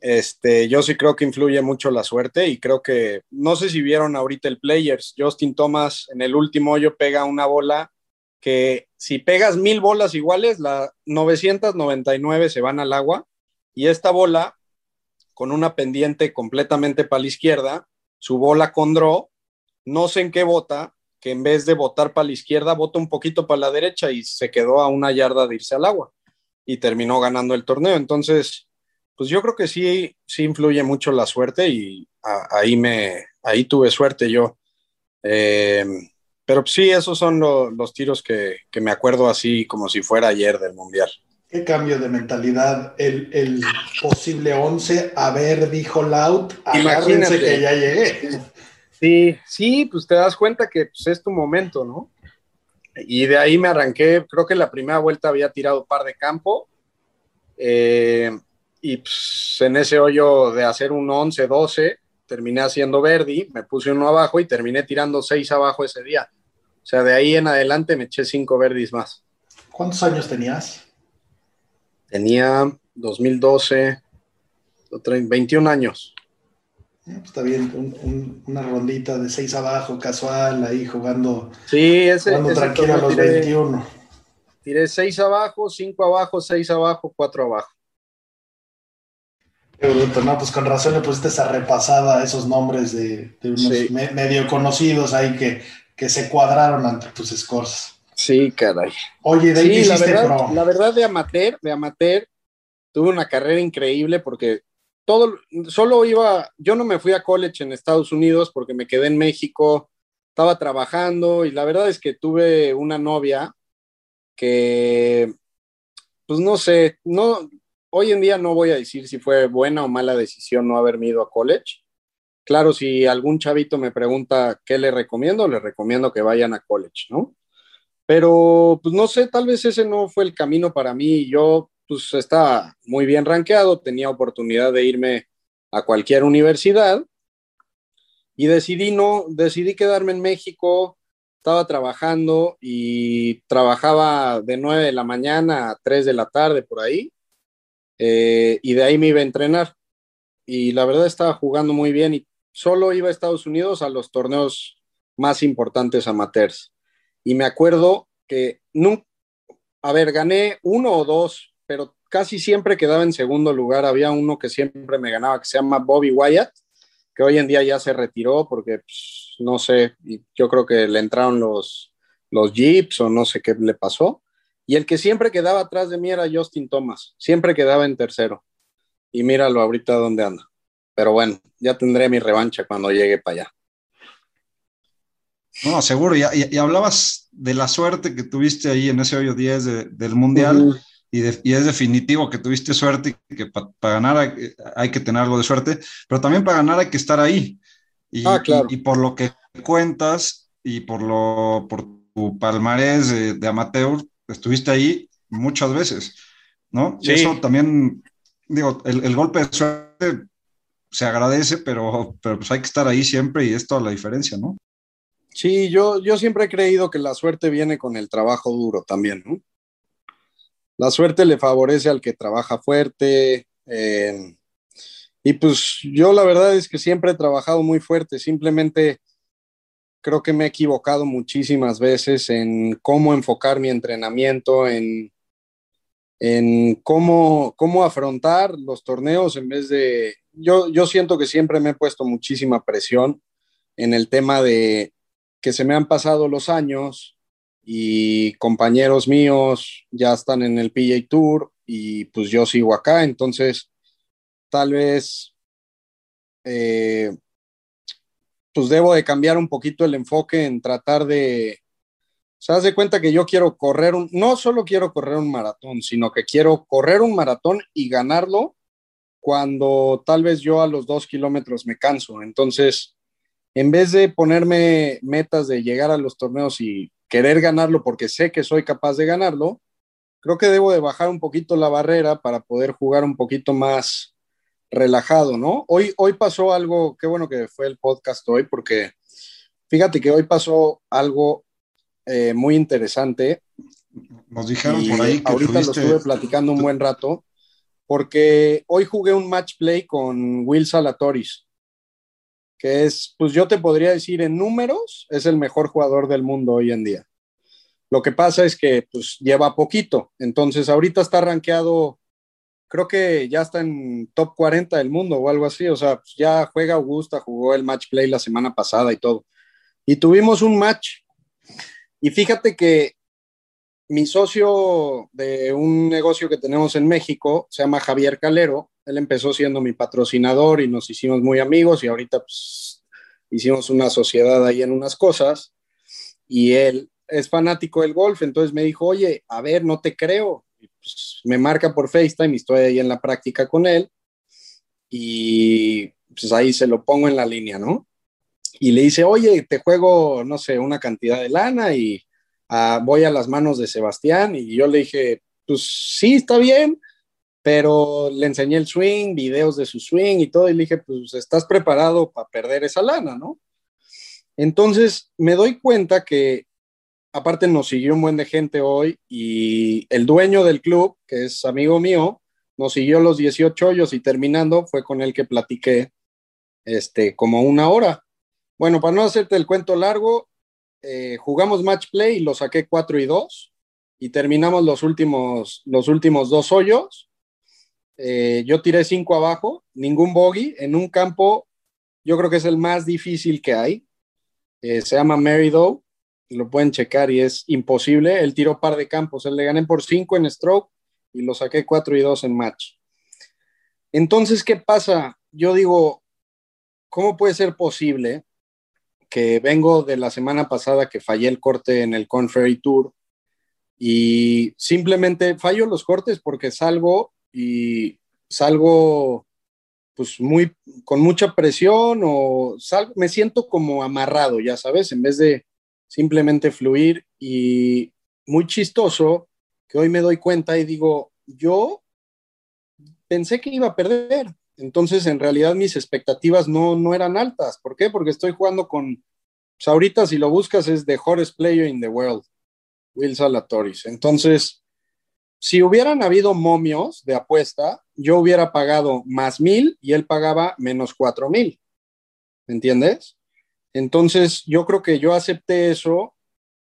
este, yo sí creo que influye mucho la suerte y creo que, no sé si vieron ahorita el Players, Justin Thomas en el último hoyo pega una bola que si pegas mil bolas iguales, la 999 se van al agua y esta bola con una pendiente completamente para la izquierda, su bola con no sé en qué bota, que en vez de botar para la izquierda, bota un poquito para la derecha y se quedó a una yarda de irse al agua y terminó ganando el torneo. Entonces, pues yo creo que sí, sí influye mucho la suerte y a, ahí me, ahí tuve suerte yo. Eh, pero sí, esos son lo, los tiros que, que, me acuerdo así como si fuera ayer del Mundial.
¿Qué cambio de mentalidad? El, el posible 11, a ver, dijo Loud, imagínate que ya llegué.
Sí, sí, pues te das cuenta que pues, es tu momento, ¿no? Y de ahí me arranqué, creo que la primera vuelta había tirado par de campo. Eh, y pues, en ese hoyo de hacer un 11, 12, terminé haciendo Verdi, me puse uno abajo y terminé tirando seis abajo ese día. O sea, de ahí en adelante me eché cinco Verdis más.
¿Cuántos años tenías?
Tenía 2012, 21 años.
Eh, pues está bien, un- un- una rondita de seis abajo, casual, ahí jugando,
Sí, ese,
jugando
ese
tranquilo a los
tiré-
21.
Tiré 6 abajo, 5 abajo, 6 abajo, 4 abajo.
Qué bruto, no, pues con razón le pusiste esa repasada a esos nombres de, de unos
Sí.
me- medio conocidos ahí que, que se cuadraron ante tus scores.
Sí, caray.
Oye, de ahí te
Sí, la verdad, la verdad de amateur, de amateur, tuve una carrera increíble porque todo, solo iba, yo no me fui a college en Estados Unidos porque me quedé en México, estaba trabajando y la verdad es que tuve una novia que, pues no sé, no, hoy en día no voy a decir si fue buena o mala decisión no haberme ido a college. Claro, si algún chavito me pregunta qué le recomiendo, le recomiendo que vayan a college, ¿no? Pero, pues no sé, tal vez ese no fue el camino para mí. Yo, pues estaba muy bien rankeado, tenía oportunidad de irme a cualquier universidad y decidí no, decidí quedarme en México. Estaba trabajando y trabajaba de 9 de la mañana a 3 de la tarde por ahí. eh, y de ahí me iba a entrenar. Y la verdad estaba jugando muy bien y solo iba a Estados Unidos a los torneos más importantes amateurs. Y me acuerdo que nunca, a ver, gané uno o dos, pero casi siempre quedaba en segundo lugar. Había uno que siempre me ganaba, que se llama Bobby Wyatt, que hoy en día ya se retiró porque, pues, no sé, yo creo que le entraron los, los jeeps o no sé qué le pasó. Y el que siempre quedaba atrás de mí era Justin Thomas, siempre quedaba en tercero. Y míralo ahorita dónde anda. Pero bueno, ya tendré mi revancha cuando llegue para allá.
No, seguro. Y, y- y hablabas de la suerte que tuviste ahí en ese hoyo 10 de- del Mundial. Y, de- y es definitivo que tuviste suerte y que para ganar hay, hay que tener algo de suerte, pero también para ganar hay que estar ahí. Y,
Ah, claro.
y- y por lo que cuentas y por, lo, por tu palmarés de, de amateur, estuviste ahí muchas veces, ¿no? Y
Sí.
eso también, digo, el, el golpe de suerte se agradece, pero, pero pues hay que estar ahí siempre y es toda la diferencia, ¿no?
Sí, yo, yo siempre he creído que la suerte viene con el trabajo duro también, ¿no? La suerte le favorece al que trabaja fuerte. eh, y pues yo la verdad es que siempre he trabajado muy fuerte, simplemente creo que me he equivocado muchísimas veces en cómo enfocar mi entrenamiento, en, en cómo, cómo afrontar los torneos en vez de... Yo, yo siento que siempre me he puesto muchísima presión en el tema de que se me han pasado los años y compañeros míos ya están en el PJ Tour y pues yo sigo acá, entonces tal vez eh, pues debo de cambiar un poquito el enfoque en tratar de, se de cuenta que yo quiero correr un, no solo quiero correr un maratón, sino que quiero correr un maratón y ganarlo cuando tal vez yo a los dos kilómetros me canso. Entonces, en vez de ponerme metas de llegar a los torneos y querer ganarlo porque sé que soy capaz de ganarlo, creo que debo de bajar un poquito la barrera para poder jugar un poquito más relajado, ¿no? Hoy, hoy pasó algo, qué bueno que fue el podcast hoy, porque fíjate que hoy pasó algo eh, muy interesante.
Nos dijeron
y
por ahí que
ahorita
tuviste-
lo estuve platicando un buen rato, porque hoy jugué un match play con Will Salatoris, que es, pues yo te podría decir en números, es el mejor jugador del mundo hoy en día. Lo que pasa es que pues lleva poquito, entonces ahorita está rankeado, creo que ya está en top 40 del mundo o algo así, o sea, pues, ya juega Augusta, jugó el match play la semana pasada y todo. Y tuvimos un match. Y fíjate que mi socio de un negocio que tenemos en México se llama Javier Calero. Él empezó siendo mi patrocinador y nos hicimos muy amigos y ahorita pues, hicimos una sociedad ahí en unas cosas. Y él es fanático del golf, entonces me dijo, oye, a ver, no te creo. Pues, me marca por FaceTime y estoy ahí en la práctica con él. Y pues ahí se lo pongo en la línea, ¿no? Y le dice, oye, te juego, no sé, una cantidad de lana y voy a las manos de Sebastián. Y yo le dije, pues sí, está bien, pero le enseñé el swing, videos de su swing y todo. Y le dije, pues estás preparado para perder esa lana, ¿no? Entonces me doy cuenta que aparte nos siguió un buen de gente hoy y el dueño del club, que es amigo mío, nos siguió los 18 hoyos y terminando fue con el que platiqué este, como una hora. Bueno, para no hacerte el cuento largo, eh, jugamos match play y lo saqué 4 y 2 y terminamos los últimos, los últimos dos hoyos. Eh, yo tiré 5 abajo, ningún bogey, en un campo, yo creo que es el más difícil que hay. Eh, se llama Meridow, lo pueden checar y es imposible. Él tiró par de campos, él le gané por 5 en stroke y lo saqué 4 y 2 en match. Entonces, ¿qué pasa? Yo digo, ¿cómo puede ser posible que vengo de la semana pasada que fallé el corte en el Conferry Tour y simplemente fallo los cortes porque salgo y salgo pues muy con mucha presión o salgo, me siento como amarrado, ya sabes, en vez de simplemente fluir y muy chistoso que hoy me doy cuenta y digo, yo pensé que iba a perder, entonces en realidad mis expectativas no, no eran altas. ¿Por qué? Porque estoy jugando con, pues ahorita si lo buscas es the hottest player in the world, Will Salatoris. Entonces, si hubieran habido momios de apuesta, yo hubiera pagado más mil y él pagaba menos cuatro mil. ¿Me entiendes? Entonces, yo creo que yo acepté eso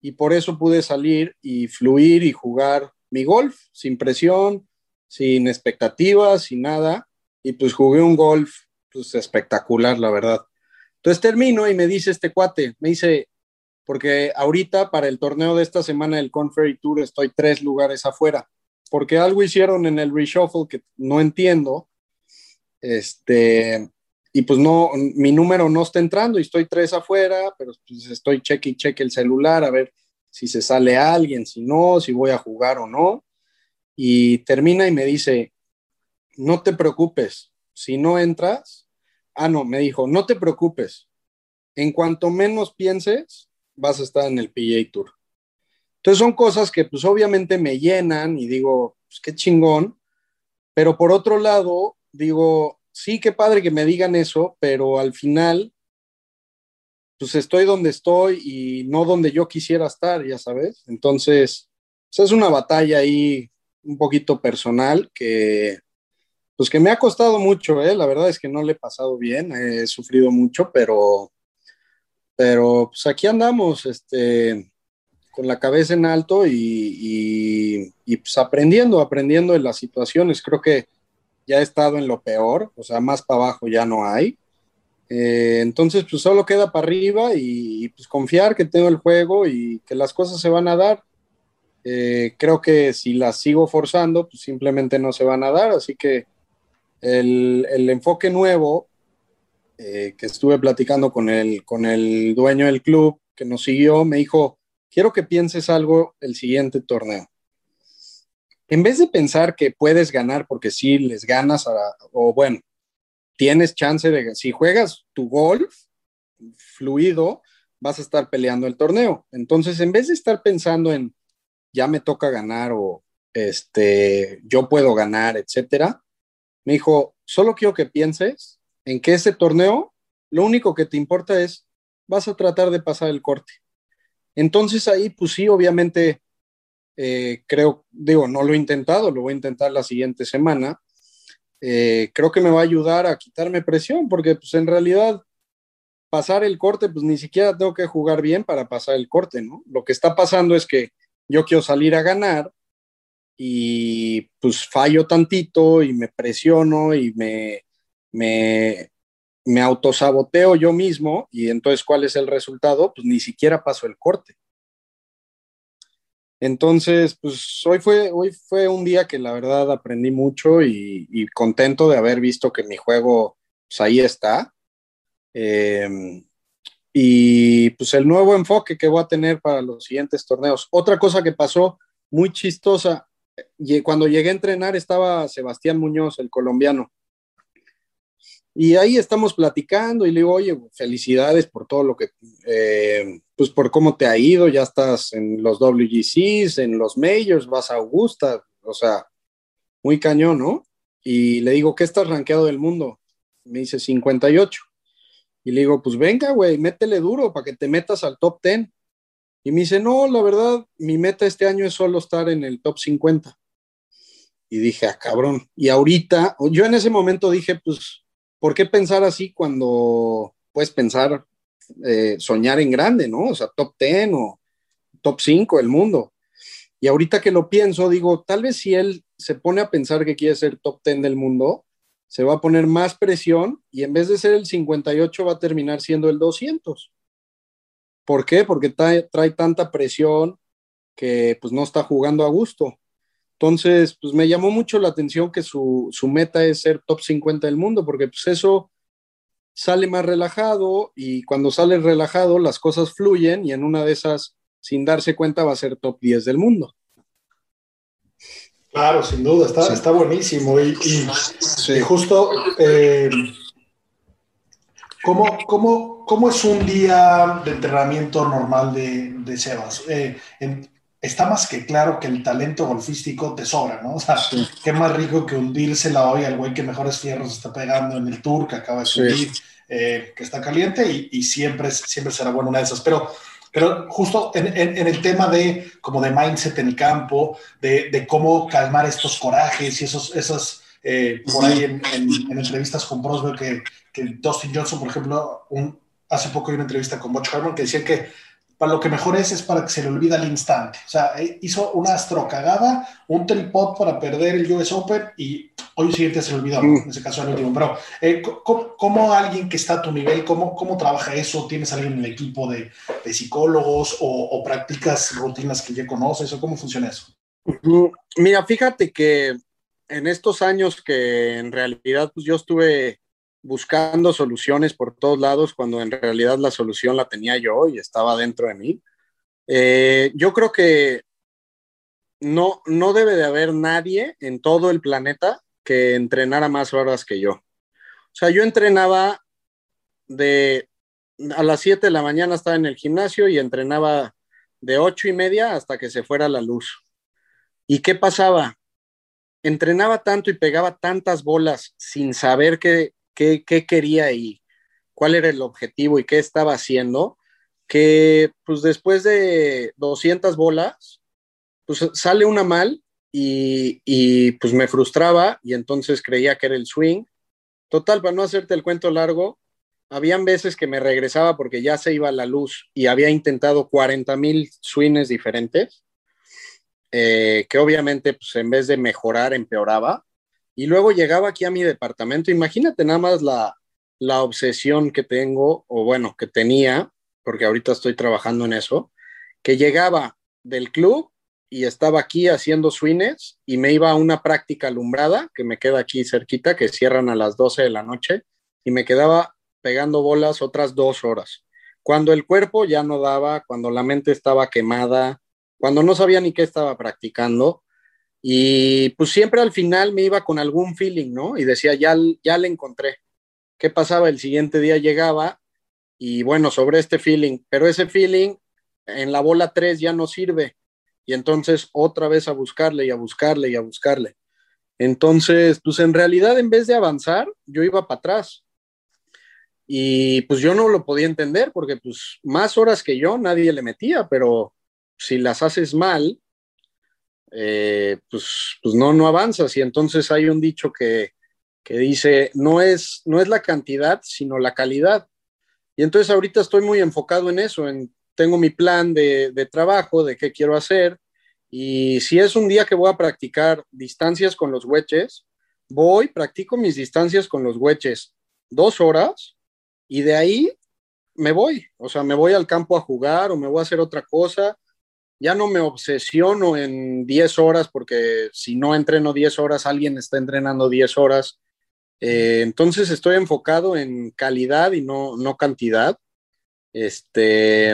y por eso pude salir y fluir y jugar mi golf sin presión, sin expectativas, sin nada. Y pues jugué un golf pues espectacular, la verdad. Entonces termino y me dice este cuate, me dice, porque ahorita para el torneo de esta semana del Conferry Tour estoy tres lugares afuera, porque algo hicieron en el reshuffle que no entiendo, este, y pues no, mi número no está entrando y estoy tres afuera, pero pues estoy cheque y cheque el celular a ver si se sale alguien, si no, si voy a jugar o no, y termina y me dice, no te preocupes, si no entras, ah, no, me dijo, no te preocupes, en cuanto menos pienses, vas a estar en el PGA Tour. Entonces son cosas que pues obviamente me llenan y digo, pues qué chingón, pero por otro lado, digo, sí, qué padre que me digan eso, pero al final, pues estoy donde estoy y no donde yo quisiera estar, ya sabes. Entonces, pues, es una batalla ahí un poquito personal que, pues que me ha costado mucho, ¿eh? La verdad es que no le he pasado bien, he sufrido mucho, pero pero pues aquí andamos, este, con la cabeza en alto y, pues aprendiendo, aprendiendo de las situaciones. Creo que ya he estado en lo peor, o sea, más para abajo ya no hay. Eh, entonces, pues solo queda para arriba y, pues confiar que tengo el juego y que las cosas se van a dar. Eh, creo que si las sigo forzando, pues simplemente no se van a dar. Así que el, el enfoque nuevo eh, que estuve platicando con el, con el dueño del club que nos siguió, me dijo, quiero que pienses algo el siguiente torneo. En vez de pensar que puedes ganar porque si les ganas, o bueno, tienes chance de, si juegas tu golf fluido, vas a estar peleando el torneo. Entonces, en vez de estar pensando en, ya me toca ganar o este, yo puedo ganar, etcétera, me dijo, solo quiero que pienses en que ese torneo lo único que te importa es vas a tratar de pasar el corte. Entonces ahí, pues sí, obviamente, eh, creo, digo, no lo he intentado, lo voy a intentar la siguiente semana. Eh, creo que me va a ayudar a quitarme presión, porque pues en realidad pasar el corte, pues ni siquiera tengo que jugar bien para pasar el corte, ¿no? Lo que está pasando es que yo quiero salir a ganar y pues fallo tantito y me presiono y me, me, me autosaboteo yo mismo y entonces ¿cuál es el resultado? Pues ni siquiera paso el corte. Entonces, pues hoy fue, hoy fue un día que la verdad aprendí mucho y, contento de haber visto que mi juego, pues ahí está. Em, y pues el nuevo enfoque que voy a tener para los siguientes torneos. Otra cosa que pasó muy chistosa, cuando llegué a entrenar estaba Sebastián Muñoz, el colombiano. Y ahí estamos platicando y le digo, oye, felicidades por todo lo que, eh, pues por cómo te ha ido, ya estás en los WGCs, en los majors, vas a Augusta, o sea, muy cañón, ¿no? Y le digo, ¿qué estás rankeado del mundo? Me dice 58. Y le digo, pues venga, güey, métele duro para que te metas al top 10. Y me dice, no, la verdad, mi meta este año es solo estar en el top 50. Y dije, ah, cabrón. Y ahorita, yo en ese momento dije, pues, ¿por qué pensar así cuando puedes pensar, eh, soñar en grande, ¿no? O sea, top 10 o top 5 del mundo. Y ahorita que lo pienso, digo, tal vez si él se pone a pensar que quiere ser top 10 del mundo, se va a poner más presión y en vez de ser el 58 va a terminar siendo el 200. ¿Por qué? Porque trae, tanta presión que pues no está jugando a gusto. Entonces, pues me llamó mucho la atención que su, su meta es ser top 50 del mundo, porque pues eso sale más relajado y cuando sale relajado las cosas fluyen y en una de esas, sin darse cuenta, va a ser top 10 del mundo.
Claro, sin duda, está, está buenísimo. Y, justo, eh, ¿cómo, cómo, es un día de entrenamiento normal de, de Sebas? Eh, está más que claro que el talento golfístico te sobra, ¿no? O sea, qué más rico que hundirse la olla al güey que mejores fierros está pegando en el tour, que acaba de subir, eh, que está caliente y, y, siempre, siempre será bueno una de esas. Pero pero justo en, el tema de como de mindset en el campo, de, cómo calmar estos corajes y esos, esas, eh, por ahí en, entrevistas con Broswell, que, que, Dustin Johnson, por ejemplo, un, hace poco hay una entrevista con Butch Harmon que decía que para lo que mejor es es para que se le olvide al instante. O sea, eh, hizo una astrocagada, un tripod para perder el US Open y hoy siguiente se le olvidó, en ese caso el último. Pero, eh, ¿cómo, alguien que está a tu nivel, cómo, cómo trabaja eso? ¿Tienes alguien en el equipo de, de psicólogos o, practicas rutinas que ya conoces o cómo funciona eso?
Mira, fíjate que en estos años que en realidad pues, yo estuve buscando soluciones por todos lados cuando en realidad la solución la tenía yo y estaba dentro de mí. Eh, yo creo que no, no debe de haber nadie en todo el planeta que entrenara más horas que yo. O sea, yo entrenaba de a las 7 de la mañana estaba en el gimnasio y entrenaba de ocho y media hasta que se fuera la luz. ¿Y qué pasaba? Entrenaba tanto y pegaba tantas bolas sin saber qué, qué, quería y cuál era el objetivo y qué estaba haciendo, que pues después de 200 bolas, pues sale una mal y, pues me frustraba y entonces creía que era el swing. Total, para no hacerte el cuento largo, habían veces que me regresaba porque ya se iba la luz y había intentado 40 mil swings diferentes, eh, que obviamente pues en vez de mejorar empeoraba. Y luego llegaba aquí a mi departamento, imagínate nada más la, la obsesión que tengo, o bueno, que tenía, porque ahorita estoy trabajando en eso, que llegaba del club y estaba aquí haciendo swings y me iba a una práctica alumbrada que me queda aquí cerquita, que cierran a las 12 de la noche, y me quedaba pegando bolas otras dos horas. Cuando el cuerpo ya no daba, cuando la mente estaba quemada, cuando no sabía ni qué estaba practicando. Y pues siempre al final me iba con algún feeling, ¿no? Y decía, ya, ya le encontré. ¿Qué pasaba? El siguiente día llegaba y bueno, sobre este feeling, pero ese feeling en la bola 3 ya no sirve y entonces otra vez a buscarle y a buscarle y a buscarle. Entonces, pues en realidad en vez de avanzar, yo iba para atrás. Y pues yo no lo podía entender porque pues más horas que yo nadie le metía, pero si las haces mal, eh, pues, pues no, no avanzas. Y entonces hay un dicho que, que dice, no es, no es la cantidad, sino la calidad. Y entonces ahorita estoy muy enfocado en eso, en tengo mi plan de, trabajo, de qué quiero hacer, y si es un día que voy a practicar distancias con los hueches, voy, practico mis distancias con los hueches dos horas, y de ahí me voy, o sea, me voy al campo a jugar o me voy a hacer otra cosa. Ya no me obsesiono en 10 horas porque si no entreno 10 horas, alguien está entrenando 10 horas. Eh, entonces estoy enfocado en calidad y no, no cantidad. Este,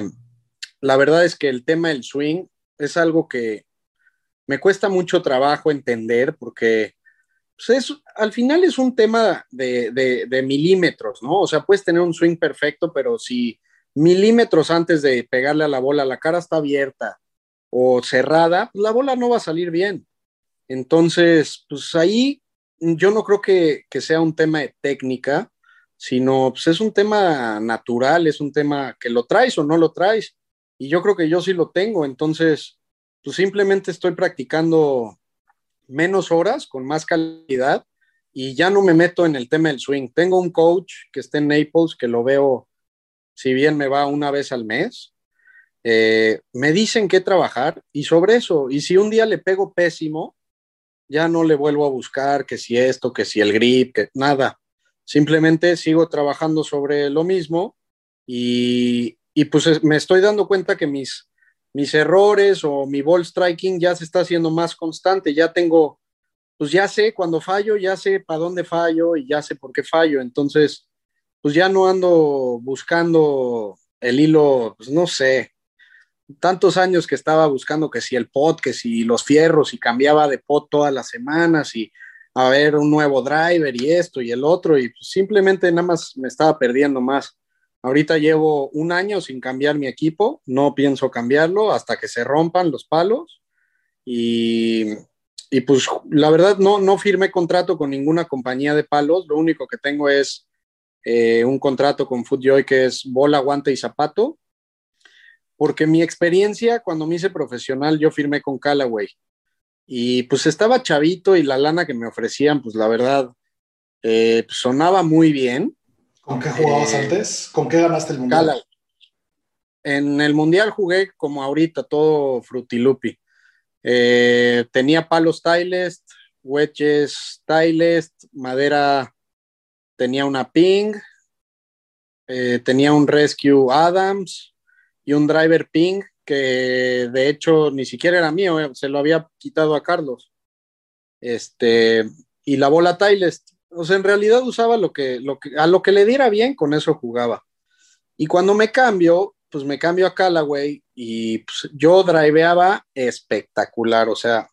la verdad es que el tema del swing es algo que me cuesta mucho trabajo entender porque pues, al final es un tema de, milímetros, ¿no? O sea, puedes tener un swing perfecto, pero si milímetros antes de pegarle a la bola, la cara está abierta o cerrada, pues, la bola no va a salir bien. Entonces, pues ahí yo no creo que, que sea un tema de técnica, sino pues es un tema natural, es un tema que lo traes o no lo traes. y yo creo que yo sí lo tengo, entonces, pues simplemente estoy practicando menos horas con más calidad y ya no me meto en el tema del swing. Tengo un coach que está en Naples que lo veo, si bien me va una vez al mes, eh, me dicen qué trabajar y sobre eso, y si un día le pego pésimo, ya no le vuelvo a buscar que si esto, que si el grip, que nada. Simplemente sigo trabajando sobre lo mismo y, y pues me estoy dando cuenta que mis, mis errores o mi ball striking ya se está haciendo más constante, ya tengo, pues ya sé cuando fallo, ya sé para dónde fallo y ya sé por qué fallo, entonces, pues ya no ando buscando el hilo, pues no sé, tantos años que estaba buscando que si el pot, que si los fierros y cambiaba de pot todas las semanas y a ver un nuevo driver y esto y el otro y simplemente nada más me estaba perdiendo más. Ahorita llevo un año sin cambiar mi equipo, no pienso cambiarlo hasta que se rompan los palos y, y pues la verdad no, no firmé contrato con ninguna compañía de palos, lo único que tengo es eh, un contrato con FootJoy que es bola, guante y zapato, porque mi experiencia cuando me hice profesional yo firmé con Callaway y pues estaba chavito y la lana que me ofrecían pues la verdad eh, pues, sonaba muy bien
¿Con qué jugabas eh, antes? ¿Con qué ganaste el mundial?
En el mundial jugué como ahorita, todo frutilupi. Eh, tenía palos Stylist, wedges Stylist, madera tenía una ping, tenía un Rescue Adams y un driver ping que de hecho ni siquiera era mío, se lo había quitado a Carlos. Este, y la bola Stylist o sea, en realidad usaba lo que, lo que, a lo que le diera bien, con eso jugaba. Y cuando me cambio, pues me cambio a Callaway y pues, yo driveaba espectacular, o sea,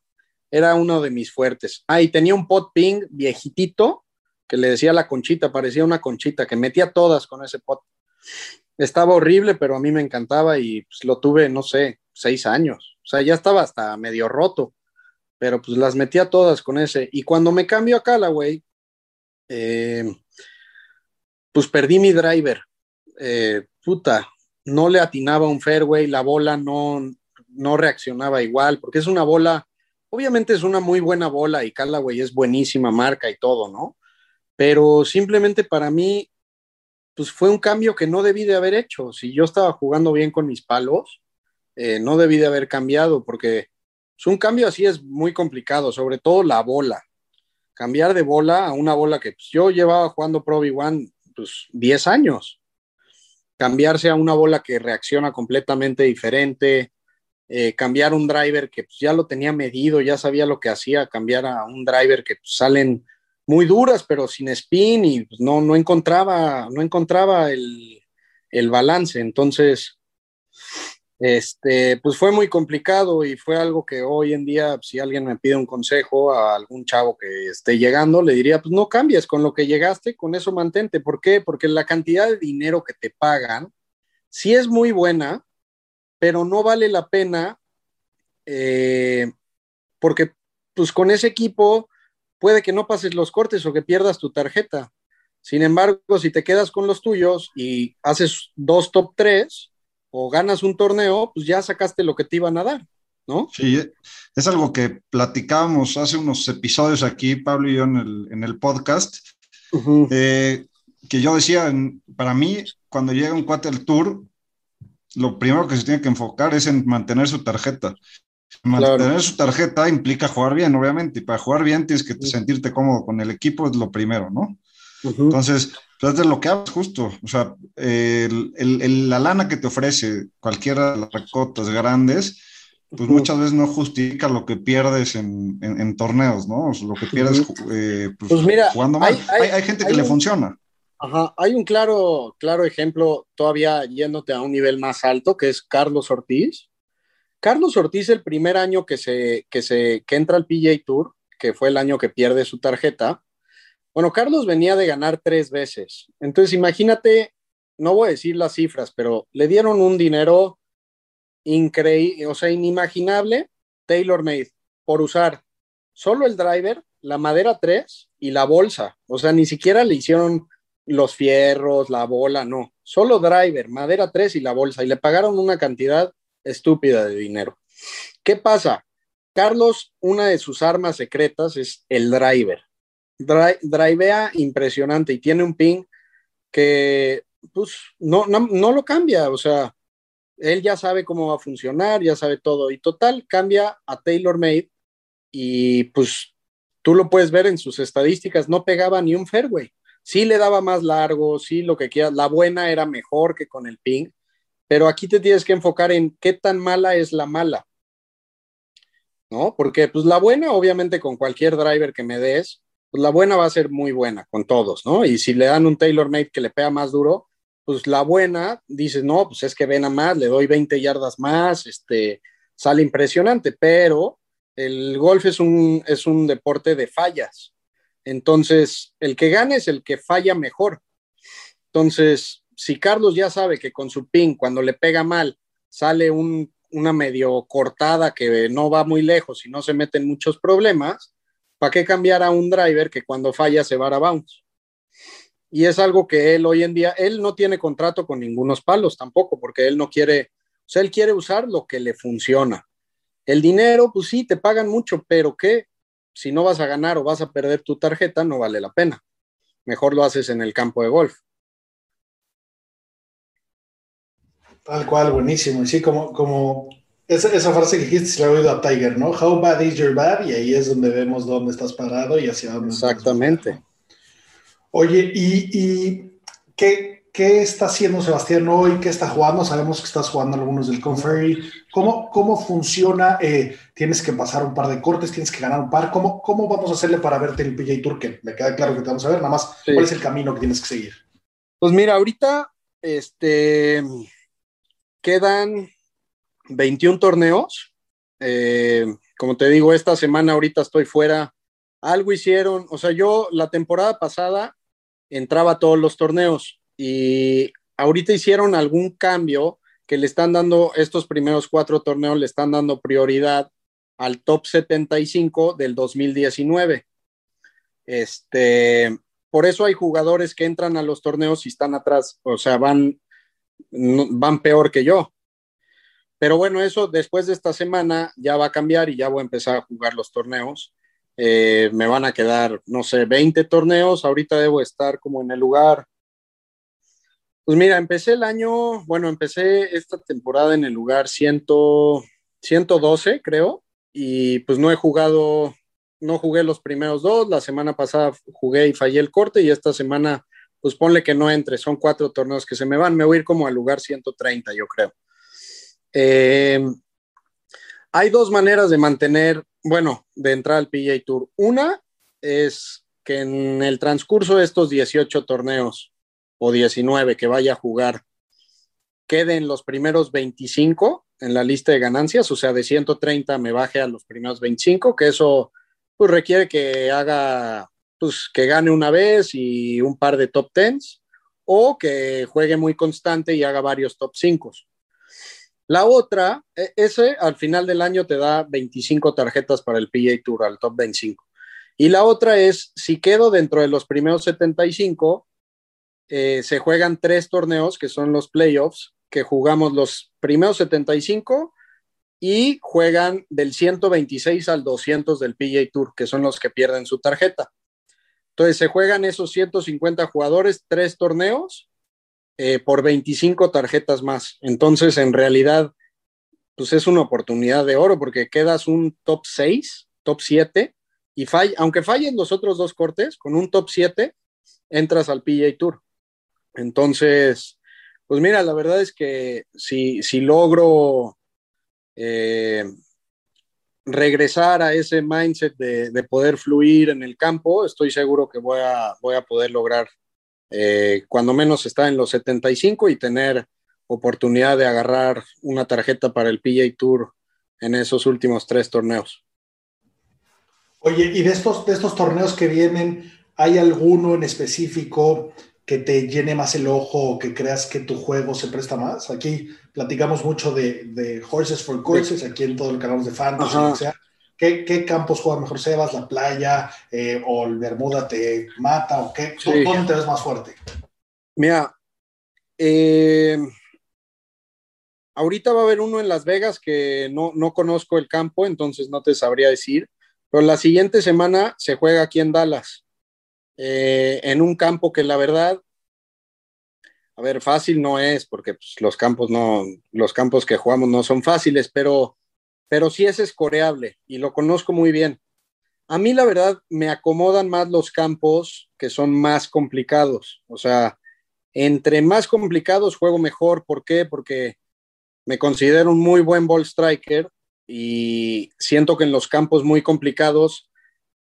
era uno de mis fuertes. Ah, y tenía un pot ping viejitito que le decía la conchita, parecía una conchita, que metía todas con ese pot. Estaba horrible, pero a mí me encantaba y pues, lo tuve, no sé, seis años. O sea, ya estaba hasta medio roto, pero pues las metía todas con ese. Y cuando me cambio a Callaway, eh, pues perdí mi driver. Eh, puta, no le atinaba un fairway, la bola no, no reaccionaba igual, porque es una bola, obviamente es una muy buena bola y Callaway es buenísima marca y todo, ¿no? Pero simplemente para mí, pues fue un cambio que no debí de haber hecho. Si yo estaba jugando bien con mis palos, eh, no debí de haber cambiado, porque pues, un cambio así es muy complicado, sobre todo la bola cambiar de bola a una bola que pues, yo llevaba jugando Pro V1 pues 10 años. Cambiarse a una bola que reacciona completamente diferente, eh, cambiar un driver que pues, ya lo tenía medido, ya sabía lo que hacía, cambiar a un driver que pues, salen muy duras, pero sin spin y pues, no, no encontraba, no encontraba el, el balance. Entonces, este, pues fue muy complicado y fue algo que hoy en día, si alguien me pide un consejo a algún chavo que esté llegando, le diría, pues no cambies con lo que llegaste, con eso mantente. ¿Por qué? Porque la cantidad de dinero que te pagan sí es muy buena, pero no vale la pena eh, porque pues con ese equipo puede que no pases los cortes o que pierdas tu tarjeta. Sin embargo, si te quedas con los tuyos y haces dos top tres, o ganas un torneo, pues ya sacaste lo que te iban a dar, ¿no?
Sí, es algo que platicábamos hace unos episodios aquí, Pablo y yo, en el, podcast, eh, que yo decía, para mí, cuando llega un cuate al tour, lo primero que se tiene que enfocar es en mantener su tarjeta. Mantener su tarjeta implica jugar bien, obviamente, y para jugar bien tienes que sentirte cómodo con el equipo, es lo primero, ¿no? Entonces, pues de lo que hablas justo, o sea, la lana que te ofrece cualquiera de las recotas grandes, pues muchas veces no justifica lo que pierdes en, torneos, ¿no? lo que pierdes eh, pues, pues, mira, jugando mal. Hay, gente que le funciona.
Ajá, hay un claro, claro ejemplo todavía yéndote a un nivel más alto, que es Carlos Ortiz. Carlos Ortiz, el primer año que, se, que, se, que entra al PJ Tour, que fue el año que pierde su tarjeta, bueno, Carlos venía de ganar tres veces. Entonces, imagínate, no voy a decir las cifras, pero le dieron un dinero increíble, o sea, inimaginable, Taylor Made, por usar solo el driver, la madera 3 y la bolsa. O sea, ni siquiera le hicieron los fierros, la bola, no. Solo driver, madera 3 y la bolsa. Y le pagaron una cantidad estúpida de dinero. ¿Qué pasa? Carlos, una de sus armas secretas es el driver. drivea impresionante y tiene un ping que pues no, no, no lo cambia, o sea, él ya sabe cómo va a funcionar, ya sabe todo y total cambia a Taylor Made y pues tú lo puedes ver en sus estadísticas, no pegaba ni un fairway. Sí le daba más largo, sí lo que quieras, la buena era mejor que con el ping, pero aquí te tienes que enfocar en qué tan mala es la mala. ¿No? Porque pues la buena, obviamente con cualquier driver que me des, pues la buena va a ser muy buena con todos, ¿no? Y si le dan un tailor made que le pega más duro, pues la buena, dices, no, pues es que ven a más, le doy 20 yardas más, este, sale impresionante, pero el golf es un, es un deporte de fallas. Entonces, el que gane es el que falla mejor. Entonces, si Carlos ya sabe que con su pin, cuando le pega mal, sale una medio cortada que no va muy lejos y no se mete en muchos problemas, ¿para qué cambiar a un driver que cuando falla se va a bounce? y es algo que él hoy en día, él no tiene contrato con ningunos palos tampoco, porque él no quiere, o sea, él quiere usar lo que le funciona. El dinero, pues sí, te pagan mucho, pero ¿qué? Si no vas a ganar o vas a perder tu tarjeta, no vale la pena. Mejor lo haces en el campo de golf.
Tal cual, buenísimo. Y sí, como, como esa, esa frase que dijiste, se la he oído a Tiger, ¿no? How bad is your bad? Y ahí es donde vemos dónde estás parado y hacia dónde.
Exactamente.
Oye, ¿y, qué, está haciendo Sebastián hoy? ¿Qué está jugando? Sabemos que estás jugando algunos del Conferry. ¿Cómo, cómo funciona? Eh, ¿Tienes que pasar un par de cortes? ¿Tienes que ganar un par? ¿Cómo, cómo vamos a hacerle para verte en el PJ Tour? Que me queda claro que te vamos a ver, nada más, ¿cuál es el camino que tienes que seguir?
Pues mira, ahorita este, quedan 21 torneos. Eh, como te digo, esta semana ahorita estoy fuera. Algo hicieron, o sea, yo la temporada pasada entraba a todos los torneos y ahorita hicieron algún cambio que le están dando, estos primeros cuatro torneos le están dando prioridad al top 75 del 2019. Este, por eso hay jugadores que entran a los torneos y están atrás, o sea, van, van peor que yo. Pero bueno, eso después de esta semana ya va a cambiar y ya voy a empezar a jugar los torneos. Eh, me van a quedar, no sé, 20 torneos. Ahorita debo estar como en el lugar. Pues mira, empecé el año, bueno, empecé esta temporada en el lugar 100, 112, creo, y pues no he jugado, no jugué los primeros dos. La semana pasada jugué y fallé el corte, y esta semana, pues ponle que no entre, son cuatro torneos que se me van. Me voy a ir como al lugar 130, yo creo. Eh, hay dos maneras de mantener bueno, de entrar al PGA Tour. Una es que en el transcurso de estos 18 torneos o 19 que vaya a jugar, queden los primeros 25 en la lista de ganancias, o sea, de 130 me baje a los primeros 25, que eso pues requiere que haga, pues que gane una vez y un par de top 10 o que juegue muy constante y haga varios top 5. La otra, e, ese al final del año te da 25 tarjetas para el PGA Tour, al top 25. Y la otra es, si quedo dentro de los primeros 75, eh, se juegan tres torneos que son los playoffs, que jugamos los primeros 75 y juegan del 126 al 200 del PGA Tour, que son los que pierden su tarjeta. Entonces se juegan esos 150 jugadores, tres torneos, eh, por 25 tarjetas más. Entonces, en realidad, pues es una oportunidad de oro porque quedas un top 6, top 7, y fall aunque fallen los otros dos cortes, con un top 7 entras al PGA Tour. Entonces, pues mira, la verdad es que si, si logro eh, regresar a ese mindset de, de, poder fluir en el campo, estoy seguro que voy a, voy a poder lograr eh, cuando menos está en los 75 y tener oportunidad de agarrar una tarjeta para el PJ Tour en esos últimos tres torneos.
Oye, y de estos, de estos torneos que vienen, ¿hay alguno en específico que te llene más el ojo o que creas que tu juego se presta más? Aquí platicamos mucho de, Horses for Courses, aquí en todo el canal de Fantasy, o sea, ¿Qué, campos juega mejor Sebas? ¿La playa? Eh, ¿O el Bermuda te mata? ¿O qué? ¿Dónde te ves más fuerte?
Mira, eh, ahorita va a haber uno en Las Vegas que no, no conozco el campo, entonces no te sabría decir, pero la siguiente semana se juega aquí en Dallas, eh, en un campo que la verdad, a ver, fácil no es, porque pues, los campos no, los campos que jugamos no son fáciles, pero, pero sí es escoreable y lo conozco muy bien. A mí la verdad me acomodan más los campos que son más complicados, o sea, entre más complicados juego mejor, ¿por qué? Porque me considero un muy buen ball striker y siento que en los campos muy complicados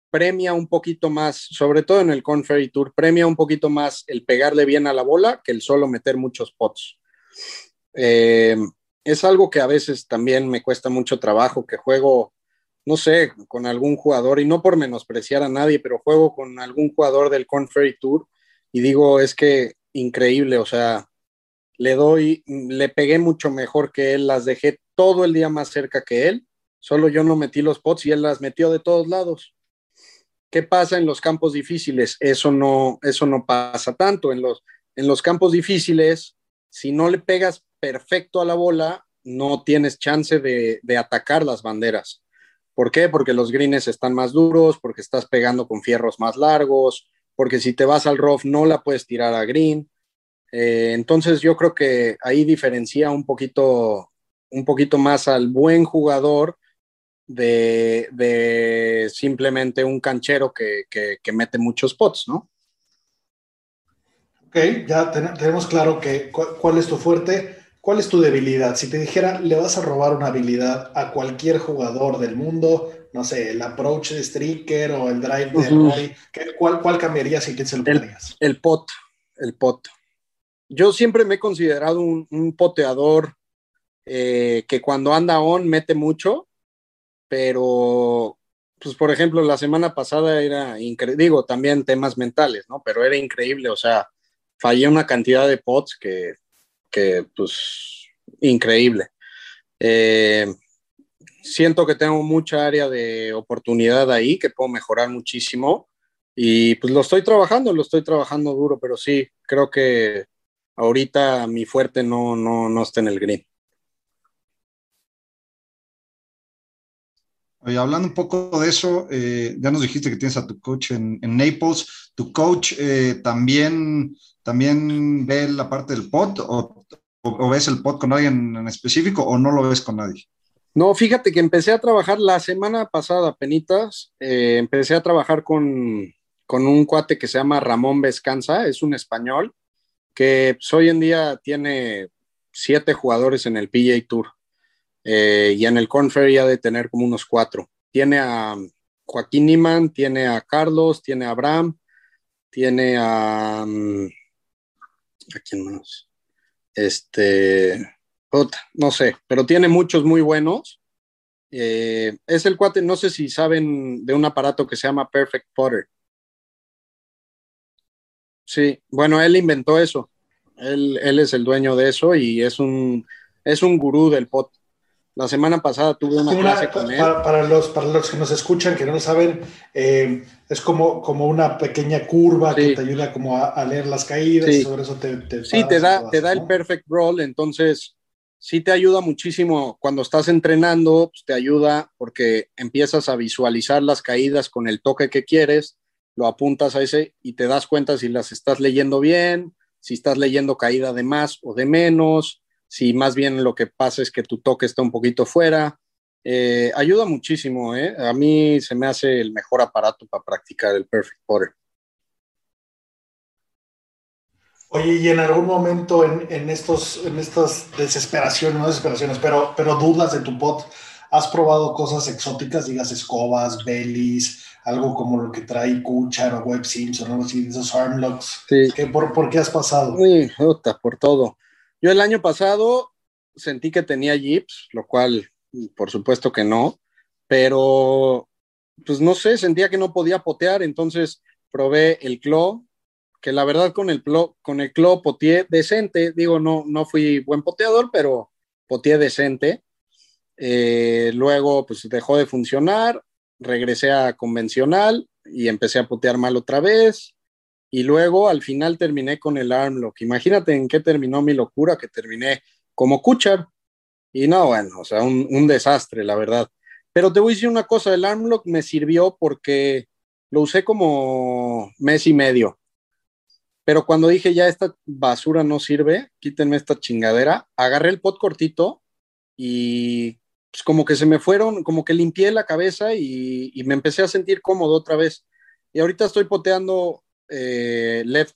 premia un poquito más, sobre todo en el Conferry Tour, premia un poquito más el pegarle bien a la bola que el solo meter muchos pots. Eh, es algo que a veces también me cuesta mucho trabajo, que juego, no sé, con algún jugador, y no por menospreciar a nadie, pero juego con algún jugador del Conferry Tour y digo, es que increíble, o sea, le doy, le pegué mucho mejor que él, las dejé todo el día más cerca que él, solo yo no metí los pots y él las metió de todos lados. ¿Qué pasa en los campos difíciles? Eso no, eso no pasa tanto. En los, en los campos difíciles, si no le pegas perfecto a la bola, no tienes chance de, de atacar las banderas. ¿Por qué? Porque los greens están más duros, porque estás pegando con fierros más largos, porque si te vas al rough no la puedes tirar a green. Eh, entonces yo creo que ahí diferencia un poquito, un poquito más al buen jugador de, de simplemente un canchero que, que, que, mete muchos pots, ¿no?
Ok, ya ten, tenemos claro que cuál es tu fuerte, cuál es tu debilidad. Si te dijera, le vas a robar una habilidad a cualquier jugador del mundo, no sé, el approach de Stricker o el drive de uh -huh. ¿cuál, ¿cuál cambiarías y quién se lo pondrías?
El, el pot, el pot yo siempre me he considerado un, un poteador eh, que cuando anda on mete mucho, pero, pues por ejemplo, la semana pasada era increíble, digo, también temas mentales, ¿no? Pero era increíble, o sea, fallé una cantidad de pots que, que pues, increíble. Eh, siento que tengo mucha área de oportunidad ahí, que puedo mejorar muchísimo. Y pues lo estoy trabajando, lo estoy trabajando duro, pero sí, creo que ahorita mi fuerte no, no, no está en el green.
Hablando un poco de eso, eh, ya nos dijiste que tienes a tu coach en, en Naples. ¿Tu coach eh, también, también ve la parte del pod o, ves el pod con alguien en específico o no lo ves con nadie?
No, fíjate que empecé a trabajar la semana pasada, penitas, eh, empecé a trabajar con, con un cuate que se llama Ramón Vescanza, es un español, que pues, hoy en día tiene siete jugadores en el PGA Tour eh, y en el Conferry ha de tener como unos cuatro. Tiene a Joaquín Niman, tiene a Carlos, tiene a Abraham, tiene a... Um, ¿A quién más? Este... No sé, pero tiene muchos muy buenos. Eh, es el cuate, no sé si saben de un aparato que se llama Perfect Potter. Sí, bueno, él inventó eso. Él, él, es el dueño de eso y es un, es un gurú del pot. La semana pasada tuve una,
una
clase con él.
Para, para, los, para los que nos escuchan, que no lo saben, eh, es como, como una pequeña curva sí. que te ayuda como a, a leer las caídas sí. y sobre eso te, te
Sí, te da, te da ¿no? el perfect roll, entonces sí te ayuda muchísimo cuando estás entrenando, pues te ayuda porque empiezas a visualizar las caídas con el toque que quieres lo apuntas a ese y te das cuenta si las estás leyendo bien, si estás leyendo caída de más o de menos, si más bien lo que pasa es que tu toque está un poquito fuera. Eh, ayuda muchísimo, ¿eh? A mí se me hace el mejor aparato para practicar el Perfect Putter.
Oye, y en algún momento en, en, estos, en estas desesperaciones, no desesperaciones, pero, pero dudas de tu pot, ¿has probado cosas exóticas, digas escobas, belis, algo como lo que trae Kuchar o Web Simpson, algo así, esos armlocks.
Sí.
¿Qué, por, ¿Por qué has pasado?
Puta, por todo. Yo el año pasado sentí que tenía Jeeps, lo cual por supuesto que no, pero pues no sé, sentía que no podía potear, entonces probé el Claw, que la verdad con el Claw, con el Claw poteé decente, digo, no, no fui buen poteador, pero poteé decente. Eh, luego pues dejó de funcionar, regresé a convencional y empecé a putear mal otra vez. Y luego al final terminé con el armlock. Imagínate en qué terminó mi locura, que terminé como Kuchar, Y no, bueno, o sea, un, desastre, la verdad. Pero te voy a decir una cosa, el Armlock me sirvió porque lo usé como mes y medio. Pero cuando dije ya esta basura no sirve, quítenme esta chingadera, agarré el pot cortito y pues como que se me fueron, como que limpié la cabeza y, y me empecé a sentir cómodo otra vez. Y ahorita estoy poteando eh, left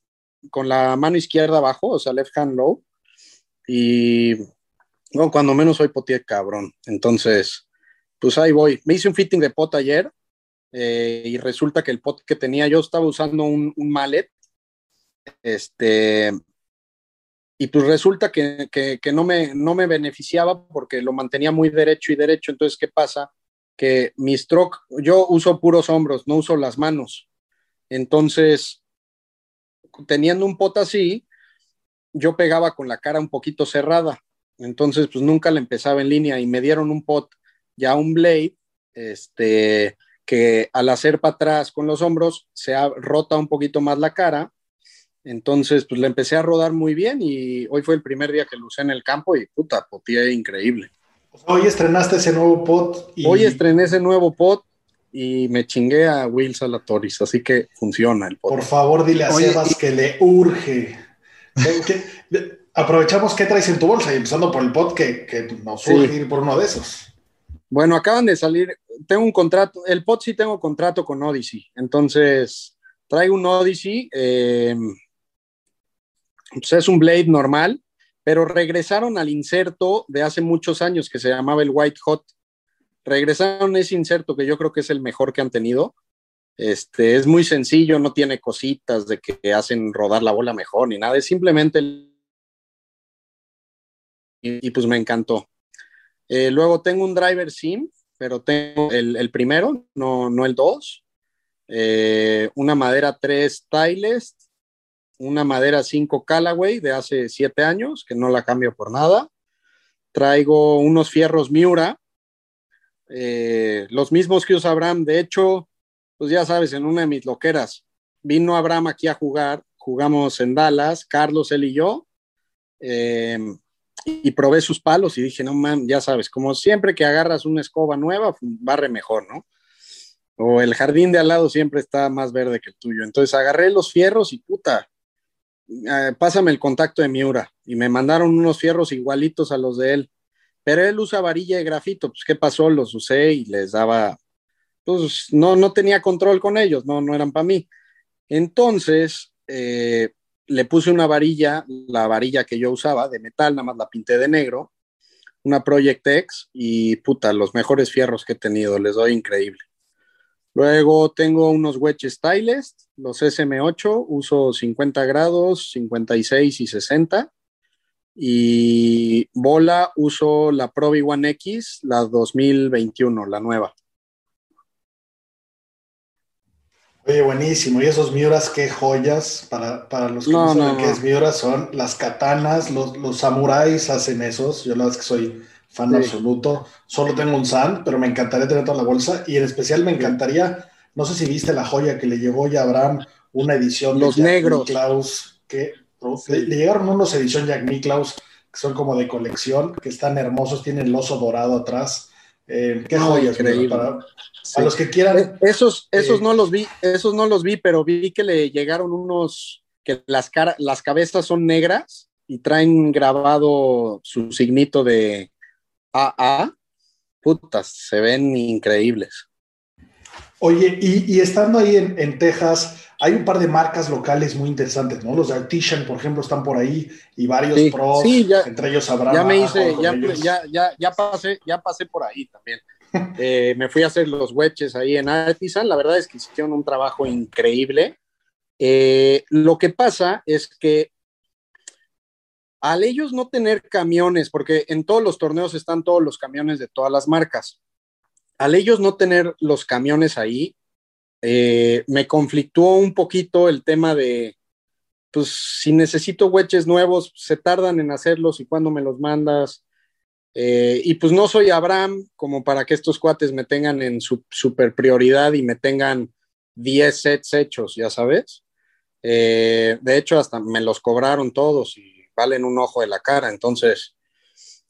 con la mano izquierda abajo, o sea, left hand low. Y bueno, cuando menos hoy poteé cabrón. Entonces, pues ahí voy. Me hice un fitting de pot ayer eh, y resulta que el pot que tenía yo estaba usando un, un mallet. Este, y pues resulta que, que, que, no, me, no me beneficiaba porque lo mantenía muy derecho y derecho. Entonces, ¿qué pasa? Que mi stroke, yo uso puros hombros, no uso las manos. Entonces, teniendo un pot así, yo pegaba con la cara un poquito cerrada. Entonces, pues nunca le empezaba en línea y me dieron un pot, ya un blade, este, que al hacer para atrás con los hombros se ha, rota un poquito más la cara. Entonces, pues le empecé a rodar muy bien y hoy fue el primer día que lo usé en el campo y puta, poteé increíble.
Hoy estrenaste ese nuevo pot.
Y... Hoy estrené ese nuevo pot y me chingué a Will Salatoris, así que funciona el pot.
Por favor, dile a Oye, Sebas y... que le urge. que, aprovechamos qué traes en tu bolsa y empezando por el pot que, que nos urge sí. ir por uno de esos.
Bueno, acaban de salir, tengo un contrato, el pot sí tengo contrato con Odyssey, entonces traigo un Odyssey, eh, pues es un Blade normal, pero regresaron al inserto de hace muchos años que se llamaba el White Hot. Regresaron ese inserto que yo creo que es el mejor que han tenido. Este, es muy sencillo, no tiene cositas de que hacen rodar la bola mejor ni nada, es simplemente y, pues me encantó. Eh, luego tengo un driver sim, pero tengo el, primero, no, no el 2. Eh, una madera 3 Stylist, una madera 5 Callaway de hace 7 años, que no la cambio por nada. Traigo unos fierros Miura, eh, los mismos que usa Abraham. De hecho, pues ya sabes, en una de mis loqueras, vino Abraham aquí a jugar, jugamos en Dallas, Carlos, él y yo, eh, y probé sus palos y dije, no man, ya sabes, como siempre que agarras una escoba nueva, barre mejor, ¿no? O el jardín de al lado siempre está más verde que el tuyo. Entonces agarré los fierros y puta, eh, pásame el contacto de Miura. Y me mandaron unos fierros igualitos a los de él. Pero él usa varilla de grafito, pues ¿qué pasó? Los usé y les daba, pues no, no tenía control con ellos, no, no eran para mí. Entonces, eh, le puse una varilla, la varilla que yo usaba de metal, nada más la pinté de negro, una Project X y puta, los mejores fierros que he tenido, les doy increíble. Luego tengo unos wedges Stylist, los SM8, uso 50 grados, 56 y 60. Y bola uso la Pro V1 X, la 2021, la nueva.
Oye, buenísimo. Y esos Miuras, qué joyas. Para, para los que no, no saben no, qué es Miura, son las katanas, los, los samuráis hacen esos. Yo la verdad es que soy fan sí. absoluto. Solo tengo un Sand, pero me encantaría tener toda la bolsa. Y en especial me encantaría, no sé si viste la joya que le llegó ya Abraham, una edición
los
de
negros.
Klaus, que le, le, llegaron unos edición Jack Nicklaus, que son como de colección, que están hermosos, tienen el oso dorado atrás. Eh, qué joyas,
increíble.
Para, sí. a los que quieran.
Eh, esos, esos eh, no los vi, esos no los vi, pero vi que le llegaron unos que las, cara, las cabezas son negras y traen grabado su signito de AA. Putas, se ven increíbles.
Oye, y, y estando ahí en, en, Texas, hay un par de marcas locales muy interesantes, ¿no? Los de Artisan, por ejemplo, están por ahí y varios
sí,
pros,
sí, ya,
entre ellos Abraham.
Ya me hice, ya, ya, ya, ya, pasé, ya pasé por ahí también. eh, me fui a hacer los wedges ahí en Artisan. La verdad es que hicieron un trabajo increíble. Eh, lo que pasa es que al ellos no tener camiones, porque en todos los torneos están todos los camiones de todas las marcas, al ellos no tener los camiones ahí, eh, me conflictuó un poquito el tema de, pues si necesito wedges nuevos, se tardan en hacerlos y cuando me los mandas. Eh, y pues no soy Abraham como para que estos cuates me tengan en su super prioridad y me tengan 10 sets hechos, ya sabes. Eh, de hecho, hasta me los cobraron todos y valen un ojo de la cara. Entonces,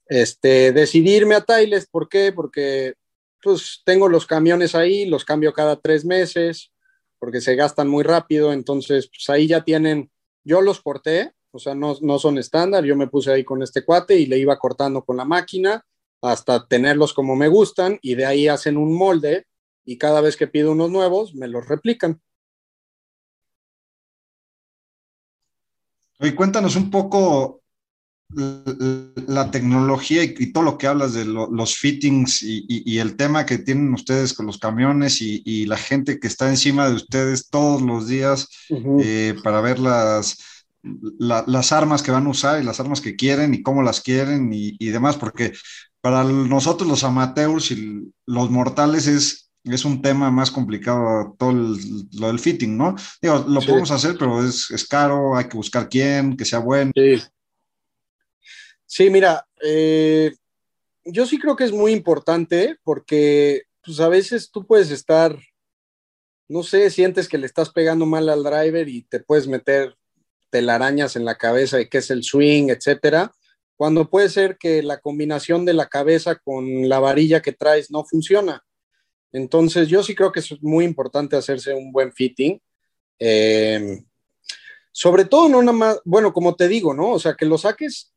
este, decidirme a Tiles, ¿por qué? Porque pues tengo los camiones ahí, los cambio cada tres meses, porque se gastan muy rápido, entonces pues ahí ya tienen, yo los corté, o sea, no, no son estándar, yo me puse ahí con este cuate y le iba cortando con la máquina hasta tenerlos como me gustan y de ahí hacen un molde y cada vez que pido unos nuevos me los replican.
Y cuéntanos un poco la tecnología y, todo lo que hablas de los fittings y, el tema que tienen ustedes con los camiones y, la gente que está encima de ustedes todos los días eh, para ver las, las armas que van a usar y las armas que quieren y cómo las quieren y, demás, porque para nosotros los amateurs y los mortales es es un tema más complicado todo lo del fitting, ¿no? Digo, lo podemos hacer, pero es, es, caro, hay que buscar quién, que sea bueno.
Sí, sí mira, eh, yo sí creo que es muy importante porque pues a veces tú puedes estar, no sé, sientes que le estás pegando mal al driver y te puedes meter telarañas en la cabeza de qué es el swing, etcétera, cuando puede ser que la combinación de la cabeza con la varilla que traes no funciona. Entonces, yo sí creo que es muy importante hacerse un buen fitting. Eh, sobre todo, no nada más, bueno, como te digo, ¿no? O sea, que lo saques,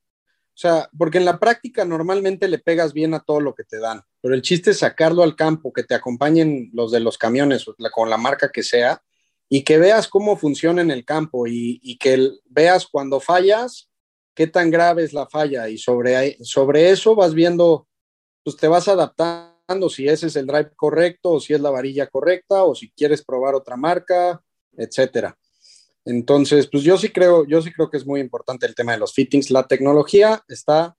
o sea, porque en la práctica normalmente le pegas bien a todo lo que te dan, pero el chiste es sacarlo al campo, que te acompañen los de los camiones, con la marca que sea, y que veas cómo funciona en el campo y, que veas cuando fallas, qué tan grave es la falla, y sobre, sobre eso vas viendo, pues te vas adaptando si ese es el drive correcto o si es la varilla correcta o si quieres probar otra marca, etcétera. Entonces, pues yo sí creo, yo sí creo que es muy importante el tema de los fittings. La tecnología está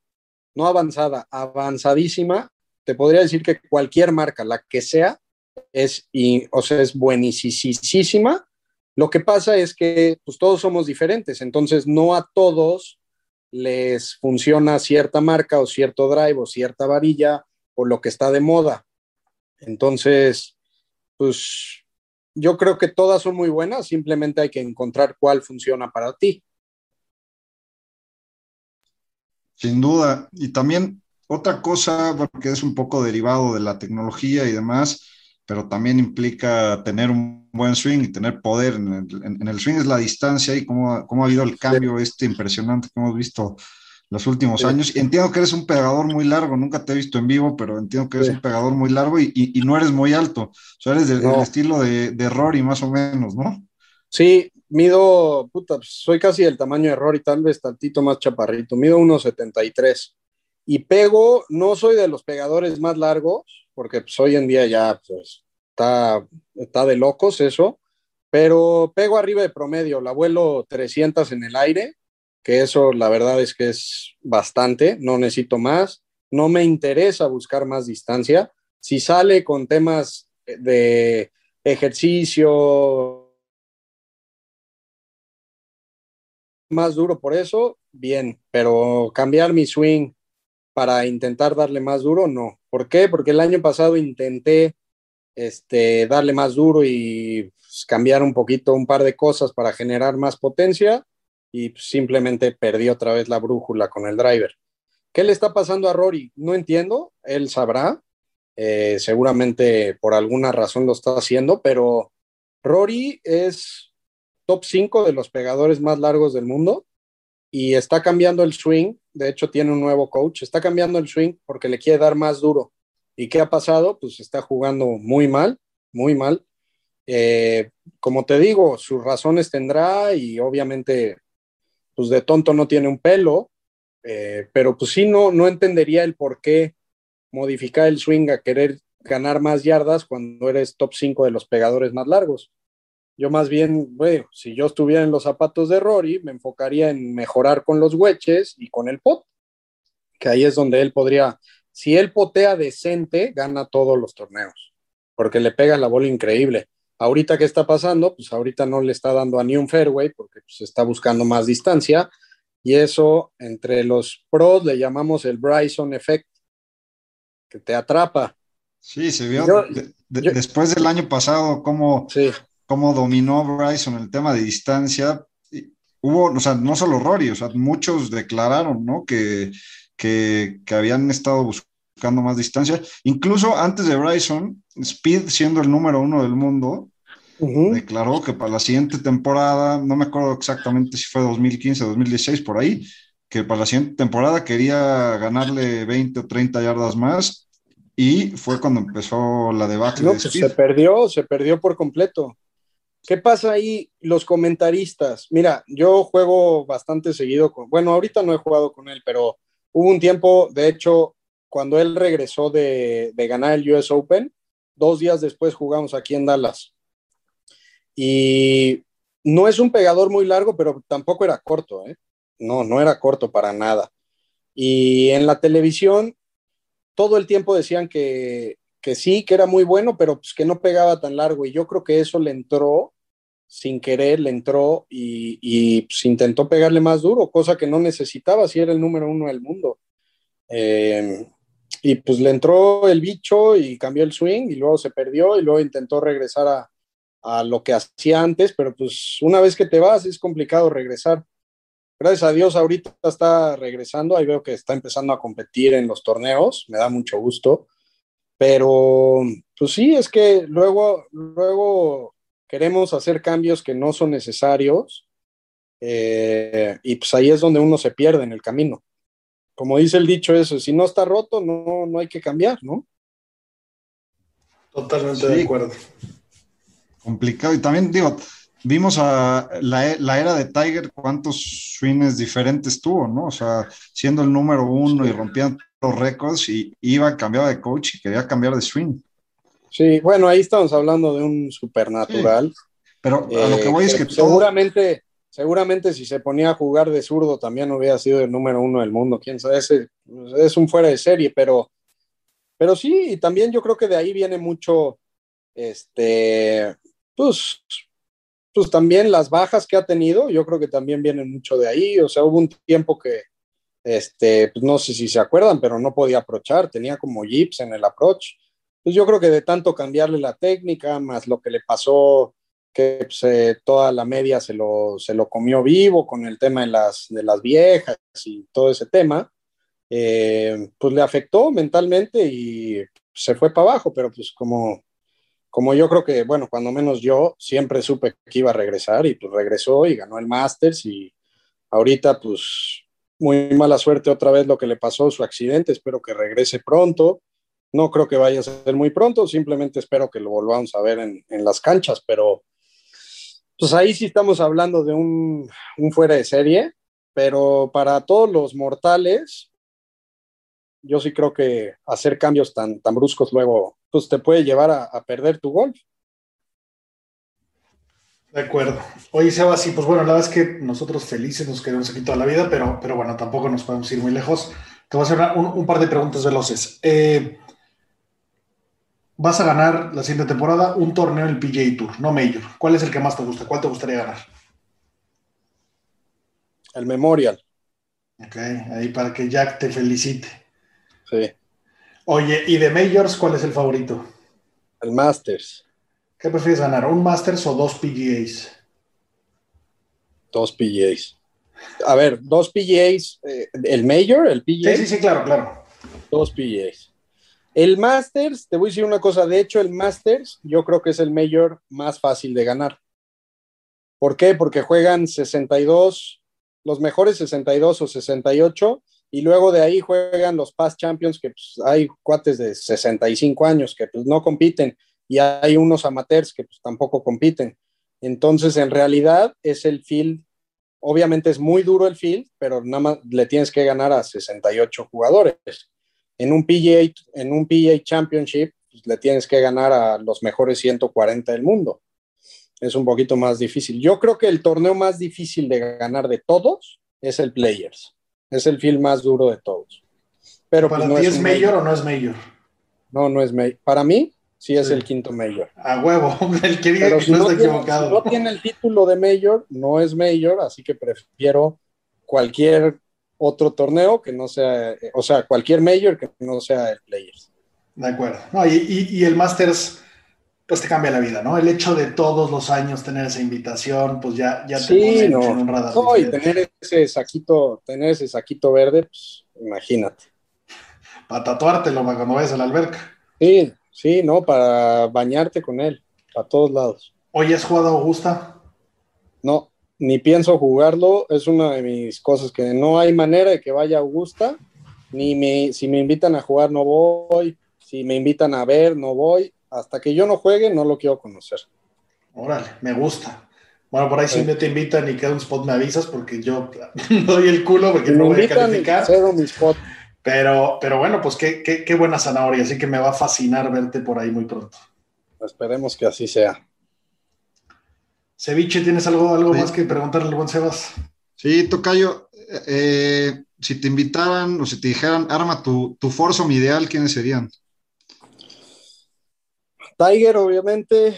no avanzada, avanzadísima. Te podría decir que cualquier marca, la que sea, es, o sea, es buenísima. Lo que pasa es que pues, todos somos diferentes, entonces no a todos les funciona cierta marca o cierto drive o cierta varilla o lo que está de moda. Entonces, pues yo creo que todas son muy buenas, simplemente hay que encontrar cuál funciona para ti.
Sin duda. Y también otra cosa, porque es un poco derivado de la tecnología y demás, pero también implica tener un buen swing y tener poder en el, swing, es la distancia y cómo, cómo ha habido el cambio este impresionante que hemos visto los últimos años. Entiendo que eres un pegador muy largo, nunca te he visto en vivo, pero entiendo que eres un pegador muy largo y, no eres muy alto. O sea, eres del, estilo de, de, Rory más o menos, ¿no?
Sí, mido, puta, pues, soy casi del tamaño de Rory, tal vez tantito más chaparrito, mido 1,73. Y pego, no soy de los pegadores más largos, porque pues, hoy en día ya pues, está, está de locos eso, pero pego arriba de promedio, la vuelo 300 en el aire que eso la verdad es que es bastante, no necesito más, no me interesa buscar más distancia. Si sale con temas de ejercicio más duro por eso, bien, pero cambiar mi swing para intentar darle más duro, no. ¿Por qué? Porque el año pasado intenté este, darle más duro y pues, cambiar un poquito un par de cosas para generar más potencia y simplemente perdió otra vez la brújula con el driver. ¿Qué le está pasando a Rory? No entiendo, él sabrá, eh, seguramente por alguna razón lo está haciendo, pero Rory es top 5 de los pegadores más largos del mundo y está cambiando el swing, de hecho tiene un nuevo coach, está cambiando el swing porque le quiere dar más duro. ¿Y qué ha pasado? Pues está jugando muy mal, muy mal. Eh, como te digo, sus razones tendrá y obviamente pues de tonto no tiene un pelo, eh, pero pues sí no, no entendería el por qué modificar el swing a querer ganar más yardas cuando eres top 5 de los pegadores más largos. Yo más bien, bueno, si yo estuviera en los zapatos de Rory, me enfocaría en mejorar con los hueches y con el pot, que ahí es donde él podría, si él potea decente, gana todos los torneos, porque le pega la bola increíble. Ahorita, ¿qué está pasando? Pues ahorita no le está dando a ni un fairway porque se pues, está buscando más distancia. Y eso, entre los pros, le llamamos el Bryson Effect, que te atrapa.
Sí, se vio después del año pasado cómo, cómo dominó Bryson el tema de distancia. Hubo, o sea, no solo Rory, o sea, muchos declararon, ¿no? Que, que, que habían estado buscando más distancia. Incluso antes de Bryson, Speed, siendo el número uno del mundo, declaró que para la siguiente temporada, no me acuerdo exactamente si fue 2015 o 2016, por ahí, que para la siguiente temporada quería ganarle 20 o 30 yardas más y fue cuando empezó la debacle.
No, pues se perdió, se perdió por completo. ¿Qué pasa ahí los comentaristas? Mira, yo juego bastante seguido con, bueno, ahorita no he jugado con él, pero hubo un tiempo, de hecho, cuando él regresó de, de ganar el US Open, dos días después jugamos aquí en Dallas. Y no es un pegador muy largo, pero tampoco era corto, ¿eh? No, no era corto para nada. Y en la televisión todo el tiempo decían que, que sí, que era muy bueno, pero pues que no pegaba tan largo. Y yo creo que eso le entró sin querer, le entró y, y pues, intentó pegarle más duro, cosa que no necesitaba si era el número uno del mundo. Eh, y pues le entró el bicho y cambió el swing y luego se perdió y luego intentó regresar a, a lo que hacía antes, pero pues una vez que te vas es complicado regresar. Gracias a Dios ahorita está regresando, ahí veo que está empezando a competir en los torneos, me da mucho gusto, pero pues sí, es que luego, luego queremos hacer cambios que no son necesarios eh, y pues ahí es donde uno se pierde en el camino. Como dice el dicho eso, si no está roto, no, no hay que cambiar, ¿no?
Totalmente de acuerdo
complicado. Y también digo, vimos a la, la, era de Tiger, cuántos swings diferentes tuvo, ¿no? O sea, siendo el número uno y rompiendo los récords y iba, cambiaba de coach y quería cambiar de swing.
Sí, bueno, ahí estamos hablando de un supernatural. Sí,
pero a lo que voy es que
seguramente, seguramente si se ponía a jugar de zurdo también hubiera sido el número uno del mundo. Quién sabe, es un fuera de serie, pero, pero sí, y también yo creo que de ahí viene mucho, este, pues, pues también las bajas que ha tenido, yo creo que también vienen mucho de ahí. O sea, hubo un tiempo que, este, pues no sé si se acuerdan, pero no podía aprovechar, tenía como jips en el approach. Pues yo creo que de tanto cambiarle la técnica, más lo que le pasó, que pues, eh, toda la media se lo, se lo comió vivo con el tema de las, de las viejas y todo ese tema, eh, pues le afectó mentalmente y se fue para abajo, pero pues como como yo creo que, bueno, cuando menos yo siempre supe que iba a regresar y pues regresó y ganó el Masters y ahorita pues muy mala suerte otra vez lo que le pasó, su accidente, espero que regrese pronto. No creo que vaya a ser muy pronto, simplemente espero que lo volvamos a ver en, en las canchas, pero pues ahí sí estamos hablando de un, fuera de serie, pero para todos los mortales, yo sí creo que hacer cambios tan, bruscos luego pues te puede llevar a, perder tu golf.
De acuerdo. Oye, Seba, sí, pues bueno, la verdad es que nosotros felices nos queremos aquí toda la vida, pero, pero bueno, tampoco nos podemos ir muy lejos. Te voy a hacer un, par de preguntas veloces. Eh, vas a ganar la siguiente temporada un torneo en el PGA Tour, no Major. ¿Cuál es el que más te gusta? ¿Cuál te gustaría ganar?
El Memorial.
Ok, ahí para que Jack te felicite.
Sí.
Oye, ¿y de Majors cuál es el favorito?
El Masters.
¿Qué prefieres ganar, un Masters o dos PGAs?
Dos PGAs. A ver, dos PGAs, eh, el Major, el PGA.
Sí, sí, sí, claro, claro.
Dos PGAs. El Masters, te voy a decir una cosa, de hecho el Masters yo creo que es el Major más fácil de ganar. ¿Por qué? Porque juegan 62, los mejores 62 o 68 y luego de ahí juegan los Past Champions, que pues, hay cuates de 65 años que pues, no compiten, y hay unos amateurs que pues, tampoco compiten. Entonces, en realidad es el field, obviamente es muy duro el field, pero nada más le tienes que ganar a 68 jugadores. En un PGA, en un PGA Championship pues, le tienes que ganar a los mejores 140 del mundo. Es un poquito más difícil. Yo creo que el torneo más difícil de ganar de todos es el Players. Es el film más duro de todos. Pero
¿Para pues, ti es, mayor, o no es mayor?
No, no es mayor. Para mí, sí es el quinto mayor.
A huevo, el que diga que no, está equivocado.
Si no tiene el título de mayor, no es mayor, así que prefiero cualquier otro torneo que no sea, o sea, cualquier mayor que no sea el Players.
De acuerdo. No, y, y el Masters pues te cambia la vida, ¿no? El hecho de todos los años tener esa invitación, pues ya, ya te
pone en un radar. No, y tener ese saquito, tener ese saquito verde, pues imagínate.
Para tatuártelo para cuando vayas a la alberca.
Sí, sí, no, para bañarte con él, a todos lados.
¿Hoy has jugado Augusta?
No, ni pienso jugarlo, es una de mis cosas que no hay manera de que vaya a Augusta, ni me, si me invitan a jugar no voy, si me invitan a ver no voy, hasta que yo no juegue no lo quiero conocer.
Órale, me gusta. Bueno, por ahí si me te invitan y queda un spot me avisas porque yo doy el culo porque no
me
voy a calificar.
cedo mi spot.
Pero, pero bueno, pues qué, qué, qué buena zanahoria, así que me va a fascinar verte por ahí muy pronto.
Esperemos que así sea.
Ceviche, ¿tienes algo, algo
Sí.
más que preguntarle al buen Sebas?
Sí, Tocayo, eh, si te invitaran o si te dijeran, arma tu, tu foursome ideal, ¿quiénes serían?
Tiger, obviamente,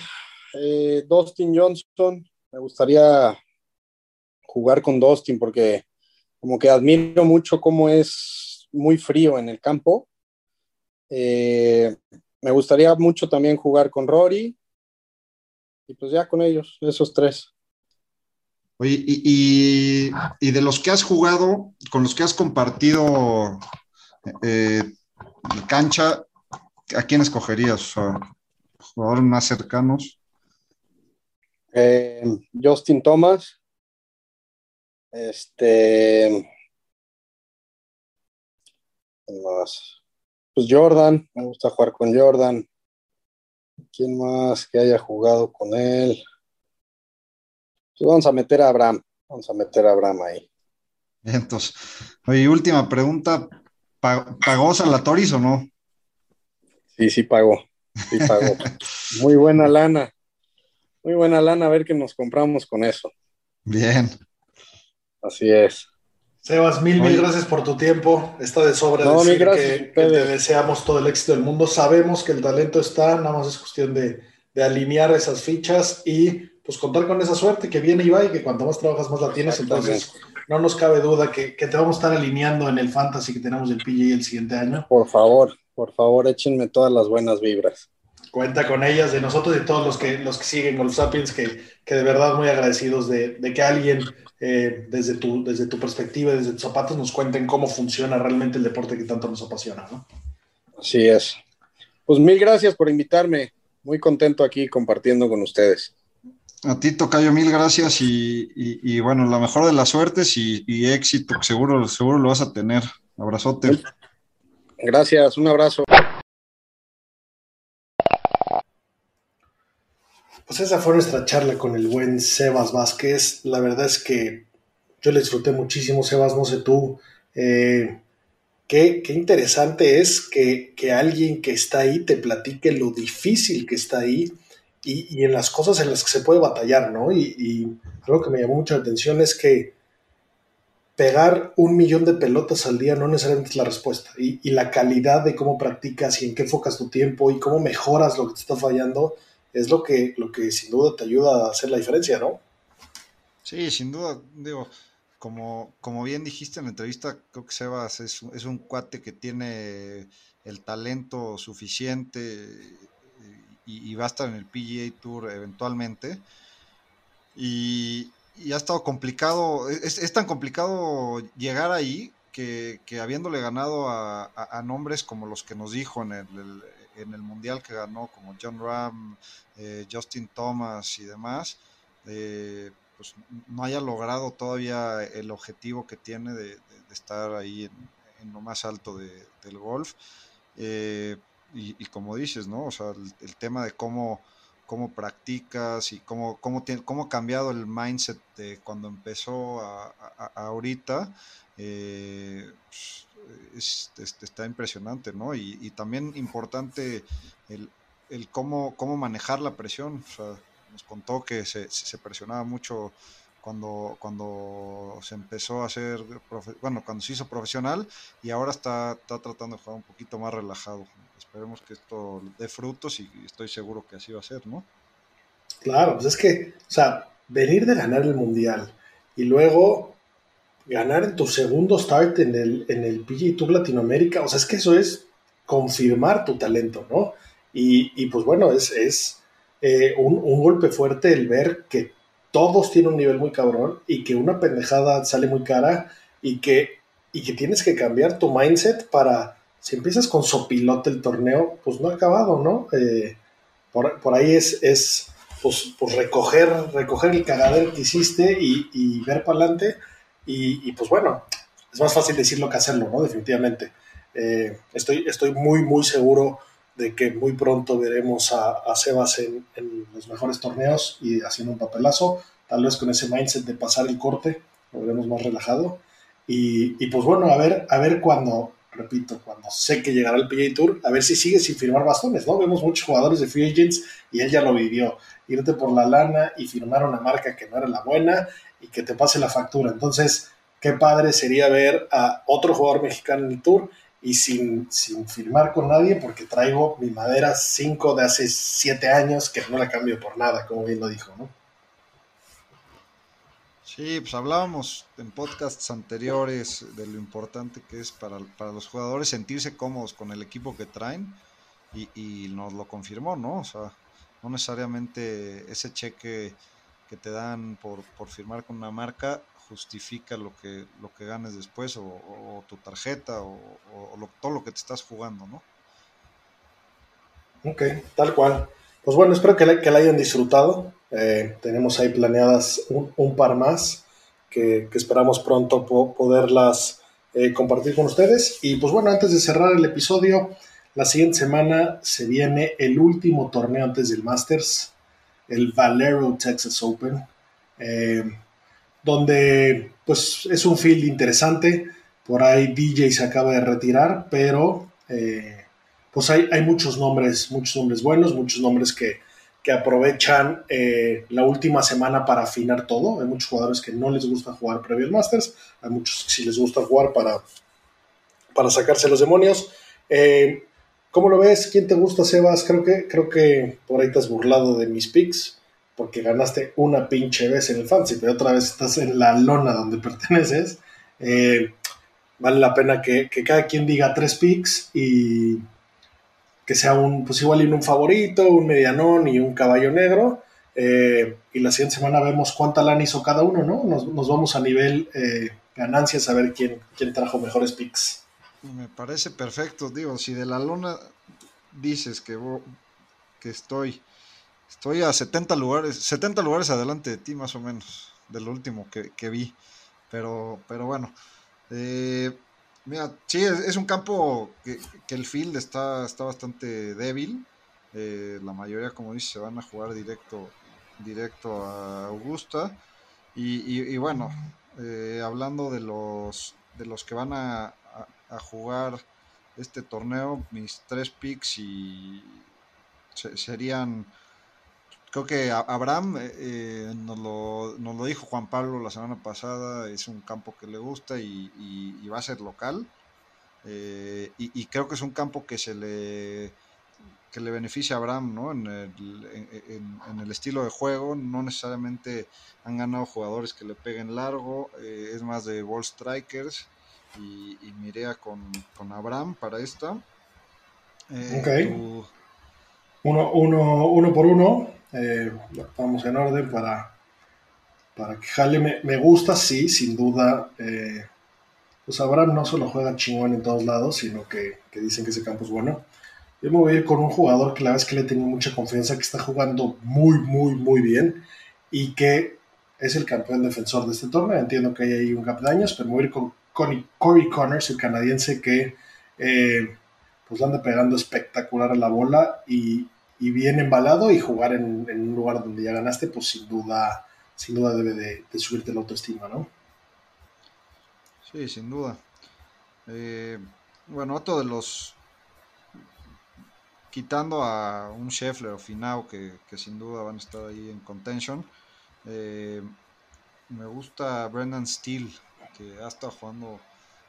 eh, Dustin Johnson, me gustaría jugar con Dustin porque como que admiro mucho cómo es muy frío en el campo. Eh, me gustaría mucho también jugar con Rory y pues ya con ellos, esos tres.
Oye, y, y- y de los que has jugado, con los que has compartido eh, cancha, ¿a quién escogerías? Jugadores más cercanos.
Eh, Justin Thomas, este, ¿quién más? Pues Jordan, me gusta jugar con Jordan. ¿Quién más que haya jugado con él? Pues vamos a meter a Abraham, vamos a meter a Abraham ahí.
Entonces, oye, última pregunta, ¿pa- ¿pagó Salatoris o no?
Sí, sí pagó, sí pagó. Muy buena lana, muy buena lana, a ver qué nos compramos con eso.
Bien.
Así es.
Sebas, mil, mil gracias por tu tiempo. Está de sobra
No,
decir que, te deseamos todo el éxito del mundo. Sabemos que el talento está, nada más es cuestión de, de alinear esas fichas y pues contar con esa suerte que viene y va y que cuanto más trabajas más la tienes. Entonces, no nos cabe duda que, que te vamos a estar alineando en el fantasy que tenemos del PGA el siguiente año.
Por favor, por favor, échenme todas las buenas vibras.
Cuenta con ellas, de nosotros y de todos los que, los que siguen Golf Sapiens, que, que de verdad muy agradecidos de, de que alguien eh, desde, tu, desde tu perspectiva, desde tus zapatos, nos cuenten cómo funciona realmente el deporte que tanto nos apasiona. ¿no?
Así es. Pues mil gracias por invitarme. Muy contento aquí compartiendo con ustedes.
A ti, Tocayo, mil gracias y, y- y, bueno, la mejor de las suertes y, y éxito, que seguro, seguro lo vas a tener. Abrazote.
Gracias, un abrazo.
Pues esa fue nuestra charla con el buen Sebas Vázquez. La verdad es que yo le disfruté muchísimo, Sebas, no sé tú. Eh, qué, qué interesante es que, que alguien que está ahí te platique lo difícil que está ahí y, y en las cosas en las que se puede batallar, ¿no? Y, y algo que me llamó mucho la atención es que pegar un millón de pelotas al día no necesariamente es la respuesta. Y, y la calidad de cómo practicas y en qué enfocas tu tiempo y cómo mejoras lo que te está fallando es lo que, lo que sin duda te ayuda a hacer la diferencia, ¿no?
Sí, sin duda, digo, como, como bien dijiste en la entrevista, creo que Sebas es, es un cuate que tiene el talento suficiente y, y va a estar en el PGA Tour eventualmente. Y, y ha estado complicado, es, es tan complicado llegar ahí que, que habiéndole ganado a, a- nombres como los que nos dijo en el- en el Mundial que ganó, como John Ram, eh, Justin Thomas y demás, eh, pues no haya logrado todavía el objetivo que tiene de, de- de estar ahí en, en lo más alto de- del golf. Eh, y, y como dices, ¿no? O sea, el, el tema de cómo, cómo practicas y cómo, cómo, tiene- cómo ha cambiado el mindset de cuando empezó a, a- a ahorita, eh, pues, es- es- está impresionante, ¿no? Y, también importante el, el cómo, cómo manejar la presión. O sea, nos contó que se, presionaba mucho cuando, cuando se empezó a hacer, bueno, cuando se hizo profesional y ahora está, está tratando de jugar un poquito más relajado. Esperemos que esto dé frutos y estoy seguro que así va a ser, ¿no?
Claro, pues es que, o sea, venir de ganar el mundial y luego ganar en tu segundo start en el, en el PGA Tour Latinoamérica, o sea, es que eso es confirmar tu talento, ¿no? Y, y pues bueno, es, es eh, un, un golpe fuerte el ver que todos tienen un nivel muy cabrón y que una pendejada sale muy cara y que y que tienes que cambiar tu mindset para, si empiezas con sopilote el torneo, pues no ha acabado, ¿no? Eh, por, ahí es, es pues, pues, recoger, recoger el cagadero que hiciste y, ver para adelante. Y, pues bueno, es más fácil decirlo que hacerlo, ¿no? Definitivamente. Eh, estoy, estoy muy, muy seguro de que muy pronto veremos a, Sebas en, los mejores torneos y haciendo un papelazo, tal vez con ese mindset de pasar el corte, lo veremos más relajado. Y, y pues bueno, a ver, a ver cuando, repito, cuando sé que llegará el PGA Tour, a ver si sigue sin firmar bastones, ¿no? Vemos muchos jugadores de free agents y él ya lo vivió. Irte por la lana y firmar una marca que no era la buena y que te pase la factura. Entonces, qué padre sería ver a otro jugador mexicano en el Tour y sin, sin firmar con nadie porque traigo mi madera 5 de hace 7 años que no la cambio por nada, como bien lo dijo, ¿no?
Sí, pues hablábamos en podcasts anteriores de lo importante que es para, los jugadores sentirse cómodos con el equipo que traen y, nos lo confirmó, ¿no? O sea, no necesariamente ese cheque que te dan por, firmar con una marca justifica lo que, lo que ganes después o, tu tarjeta o, todo lo que te estás jugando, ¿no?
Ok, tal cual. Pues bueno, espero que la, que la hayan disfrutado. Eh, tenemos ahí planeadas un, par más que, esperamos pronto poderlas eh, compartir con ustedes. Y pues bueno, antes de cerrar el episodio, la siguiente semana se viene el último torneo antes del Masters, el Valero Texas Open, eh, donde pues es un field interesante. Por ahí DJ se acaba de retirar, pero pues hay, hay muchos nombres, muchos nombres buenos, muchos nombres que, que aprovechan eh, la última semana para afinar todo. Hay muchos jugadores que no les gusta jugar previo al Masters, hay muchos que sí les gusta jugar para, para sacarse los demonios. Eh, ¿Cómo lo ves? ¿Quién te gusta, Sebas? Creo que, creo que por ahí te has burlado de mis picks, porque ganaste una pinche vez en el Fancy, pero otra vez estás en la lona donde perteneces. Eh, vale la pena que, que cada quien diga tres picks y que sea un, pues igual un favorito, un medianón y un caballo negro. Eh, y la siguiente semana vemos cuánta lana hizo cada uno, ¿no? Nos, vamos a nivel eh, ganancias a ver quién, quién trajo mejores picks.
Me parece perfecto, digo, si de la lona dices que, que estoy, estoy a 70 lugares, 70 lugares adelante de ti más o menos, de lo último que, que vi, pero, pero bueno, eh, Mira, sí, es, un campo que, el field está, está bastante débil. Eh, la mayoría, como dice, se van a jugar directo, directo a Augusta. Y, bueno, eh, hablando de los, de los que van a, jugar este torneo, mis tres picks y serían creo que Abraham eh, eh, nos, lo, dijo Juan Pablo la semana pasada, es un campo que le gusta y, va a ser local. Eh, y, creo que es un campo que se le que le beneficia a Abraham ¿no? en, el, estilo de juego. No necesariamente han ganado jugadores que le peguen largo, es más de ball strikers. Y, y miré con, con Abraham para esta.
ok. Uno, uno, uno por uno. Eh, vamos en orden para, para que jale. Me, gusta, sí, sin duda. Eh, pues Abraham no solo juega chingón en todos lados, sino que, dicen que ese campo es bueno. Yo me voy a ir con un jugador que la vez que le tengo mucha confianza, que está jugando muy, muy, muy bien y que es el campeón defensor de este torneo. Entiendo que hay ahí un gap de años, pero me voy a ir con Corey Connors, el canadiense que eh, pues anda pegando espectacular a la bola y, y bien embalado y jugar en, un lugar donde ya ganaste, pues sin duda, sin duda debe de, subirte la autoestima, ¿no?
Sí, sin duda. Eh, bueno, otro de los quitando a un Scheffler o Finao que, sin duda van a estar ahí en contention. Eh, me gusta Brendan Steele, que ha estado jugando,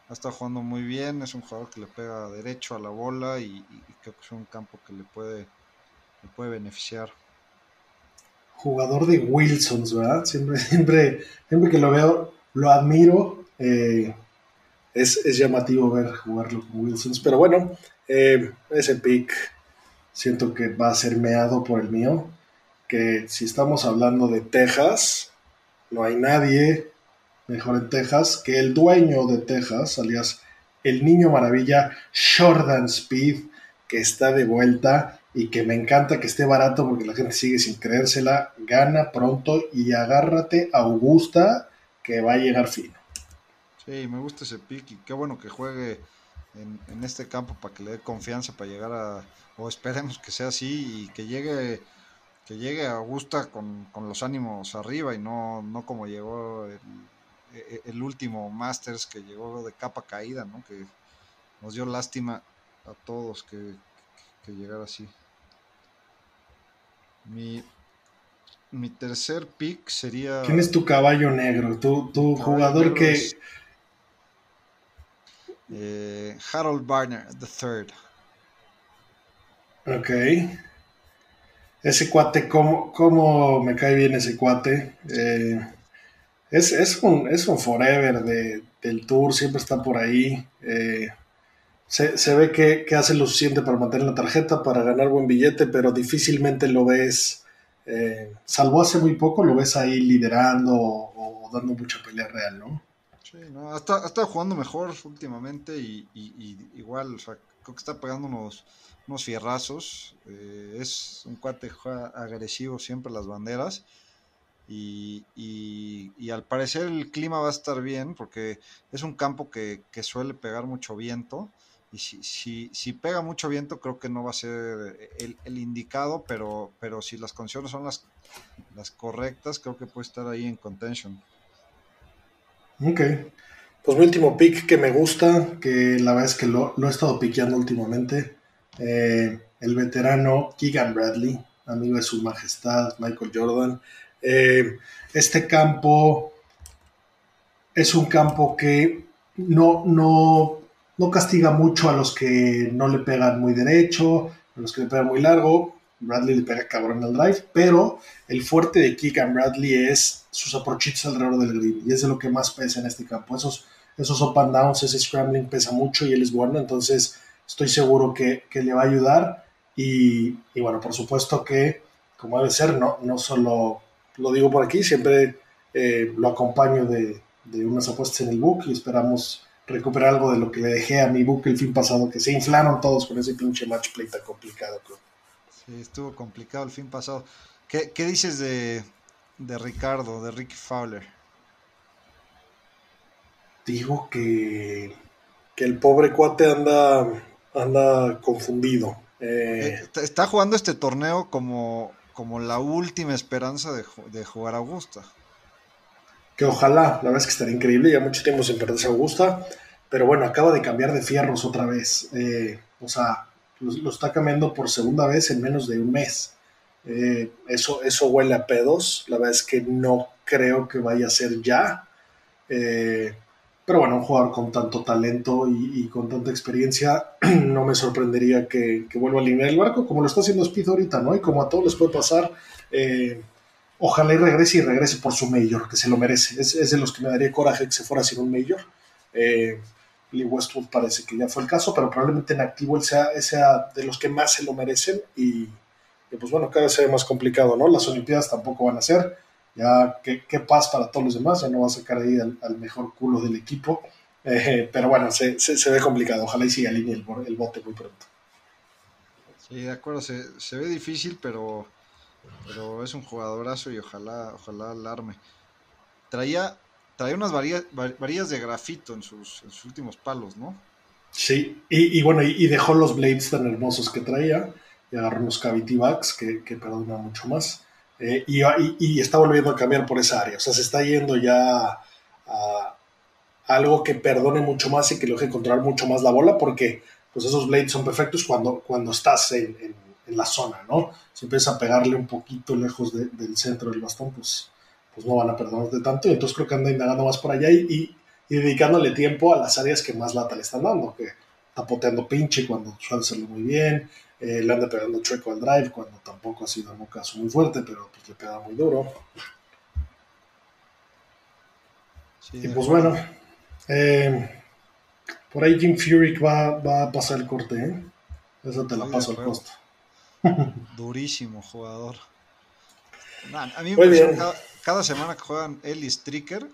ha estado jugando muy bien, es un jugador que le pega derecho a la bola y, creo que es un campo que le puede me puede beneficiar.
Jugador de Wilsons, ¿verdad? Siempre, siempre, siempre que lo veo, lo admiro. Eh, es, llamativo ver jugarlo con Wilsons. Pero bueno, eh, ese pick siento que va a ser meado por el mío. Que si estamos hablando de Texas, no hay nadie mejor en Texas, que el dueño de Texas, alias el niño maravilla Jordan Speed, que está de vuelta y que me encanta que esté barato porque la gente sigue sin creérsela, gana pronto y agárrate Augusta que va a llegar fino.
Sí, me gusta ese pick y qué bueno que juegue en, en este campo para que le dé confianza para llegar a, o esperemos que sea así y que llegue que llegue a Augusta con, con los ánimos arriba y no, no como llegó el último Masters que llegó de capa caída, ¿no? Que nos dio lástima a todos que, que llegara así. Mi, mi tercer pick sería.
¿Quién es tu caballo negro? Tu, tu
Caballo
jugador
negro
que.
es- eh, Harold Barner III.
Ok. Ese cuate, ¿cómo, cómo me cae bien ese cuate? Eh, es, es, un, es un forever de- del tour, siempre está por ahí. Eh, se, se ve que, que hace lo suficiente para mantener la tarjeta, para ganar buen billete, pero difícilmente lo ves, eh, salvo hace muy poco, lo ves ahí liderando o, dando mucha pelea real, ¿no?
Sí, no, ha estado, jugando mejor últimamente y, y- igual, creo que está pegando unos, unos fierrazos. eh, es un cuate agresivo siempre las banderas. Y, al parecer el clima va a estar bien porque es un campo que, suele pegar mucho viento. Y si, si, si pega mucho viento, creo que no va a ser el, indicado, pero, pero si las condiciones son las, correctas, creo que puede estar ahí en contention.
Ok. Pues mi último pick que me gusta, que la verdad es que lo, lo he estado piqueando últimamente, eh, el veterano Keegan Bradley, amigo de su majestad Michael Jordan. Eh, este campo es un campo que no, no, no castiga mucho a los que no le pegan muy derecho, a los que le pegan muy largo. Bradley le pega cabrón al drive, pero el fuerte de Keegan Bradley es sus aprochitos alrededor del green y es de lo que más pesa en este campo. Esos, esos up and downs, ese scrambling pesa mucho y él es bueno, entonces estoy seguro que, que le va a ayudar. Y, y, bueno, por supuesto que, como debe ser, no, no solo lo digo por aquí, siempre eh, lo acompaño de, de, unas apuestas en el book y esperamos recuperar algo de lo que le dejé a mi book el fin pasado, que se inflaron todos con ese pinche match play tan complicado. Creo.
Sí, estuvo complicado el fin pasado. ¿Qué, qué dices de, de Ricardo, de Ricky Fowler?
Digo que, que el pobre cuate anda, anda confundido. Eh,
Eh, está jugando este torneo como, como la última esperanza de, de, jugar a Augusta.
Que ojalá, la verdad es que estaría increíble, ya mucho tiempo sin perderse a Augusta, pero bueno, acaba de cambiar de fierros otra vez. Eh, o sea, lo, está cambiando por segunda vez en menos de un mes. Eh, eso, eso huele a pedos, la verdad es que no creo que vaya a ser ya. Eh, pero bueno, un jugador con tanto talento y, con tanta experiencia, no me sorprendería que, vuelva a alinear el barco, como lo está haciendo Speed ahorita, ¿no? Y como a todos les puede pasar, eh, ojalá y regrese y regrese por su mayor, que se lo merece. Es, es de los que me daría coraje que se fuera sin un mayor. Eh, Lee Westwood parece que ya fue el caso, pero probablemente en activo él sea, sea de los que más se lo merecen y, y, pues bueno, cada vez se ve más complicado, ¿no? Las Olimpiadas tampoco van a ser ya qué, qué, paz para todos los demás, ya no va a sacar ahí al, al mejor culo del equipo, eh, pero bueno, se, se, se, ve complicado, ojalá y siga alinee el, el, bote muy pronto.
Sí, de acuerdo, se, se ve difícil, pero, pero es un jugadorazo y ojalá, ojalá alarme. Traía, traía unas varillas, varillas de grafito en sus, en sus, últimos palos, ¿no?
Sí, y, y bueno, y, y, dejó los blades tan hermosos que traía, y agarró unos cavity backs que, que perdonan mucho más. Eh, y, está volviendo a cambiar por esa área. O sea, se está yendo ya a, algo que perdone mucho más y que lo deje controlar mucho más la bola, porque pues esos blades son perfectos cuando, cuando estás en, la zona, ¿no? Si empiezas a pegarle un poquito lejos de, del centro del bastón, pues, pues no van a perdonarte tanto. Y entonces creo que anda indagando más por allá y, dedicándole tiempo a las áreas que más lata le están dando, que está poteando pinche cuando suele hacerlo muy bien, eh, le anda pegando chueco al drive cuando tampoco ha sido un caso muy fuerte, pero pues le pega muy duro. Sí, y pues bueno, eh, por ahí Jim Furyk va, va, a pasar el corte, ¿eh? Eso te la paso al costo.
Durísimo jugador. Nah, a mí me cada, cada, semana que juegan él y Stricker,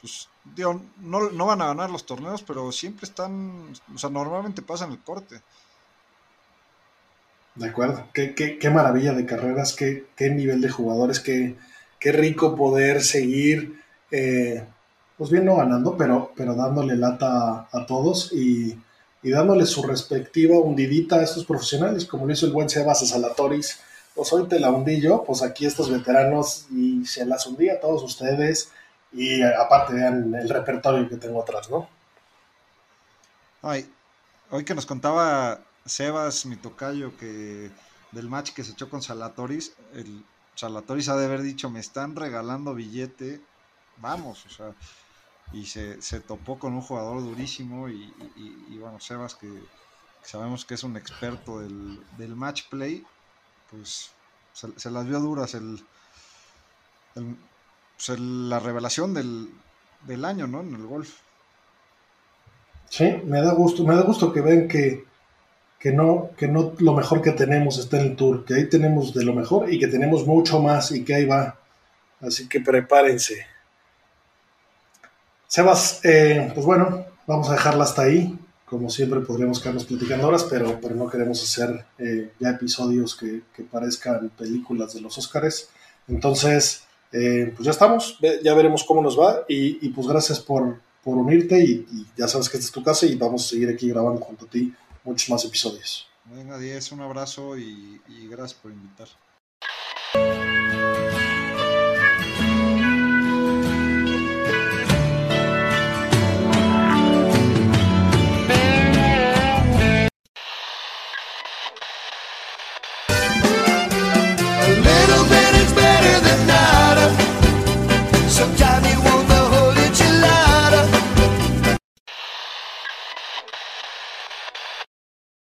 pues, digo, no, no van a ganar los torneos, pero siempre están, o sea, normalmente pasan el corte.
De acuerdo, qué, qué, qué maravilla de carreras, qué, qué nivel de jugadores, qué, qué rico poder seguir, eh, pues bien no ganando, pero, pero dándole lata a, todos y, y, dándole su respectiva hundidita a estos profesionales, como lo hizo el buen Sebas a Salatoris. Pues hoy te la hundí yo, pues aquí estos veteranos y se las hundí a todos ustedes y aparte vean el repertorio que tengo atrás, ¿no?
Ay, hoy que nos contaba Sebas, mi tocayo, que del match que se echó con Salatoris, el Salatoris ha de haber dicho, me están regalando billete, vamos, o sea, y se, se topó con un jugador durísimo y, bueno, Sebas, que, sabemos que es un experto del, del match play, pues se, las vio duras el, el, pues el, la revelación del, del año, ¿no? En el golf.
Sí, me da gusto, me da gusto que vean que, que no, que no lo mejor que tenemos está en el tour, que ahí tenemos de lo mejor y que tenemos mucho más y que ahí va. Así que prepárense. Sebas, eh, pues bueno, vamos a dejarla hasta ahí. Como siempre podríamos quedarnos platicando horas, pero, pero no queremos hacer eh, ya episodios que, que, parezcan películas de los Óscares. Entonces, eh, pues ya estamos, ya veremos cómo nos va y, pues gracias por, por unirte y, y, ya sabes que esta es tu casa y vamos a seguir aquí grabando junto a ti muchos más episodios.
Venga, 10, un abrazo y, y gracias por invitar.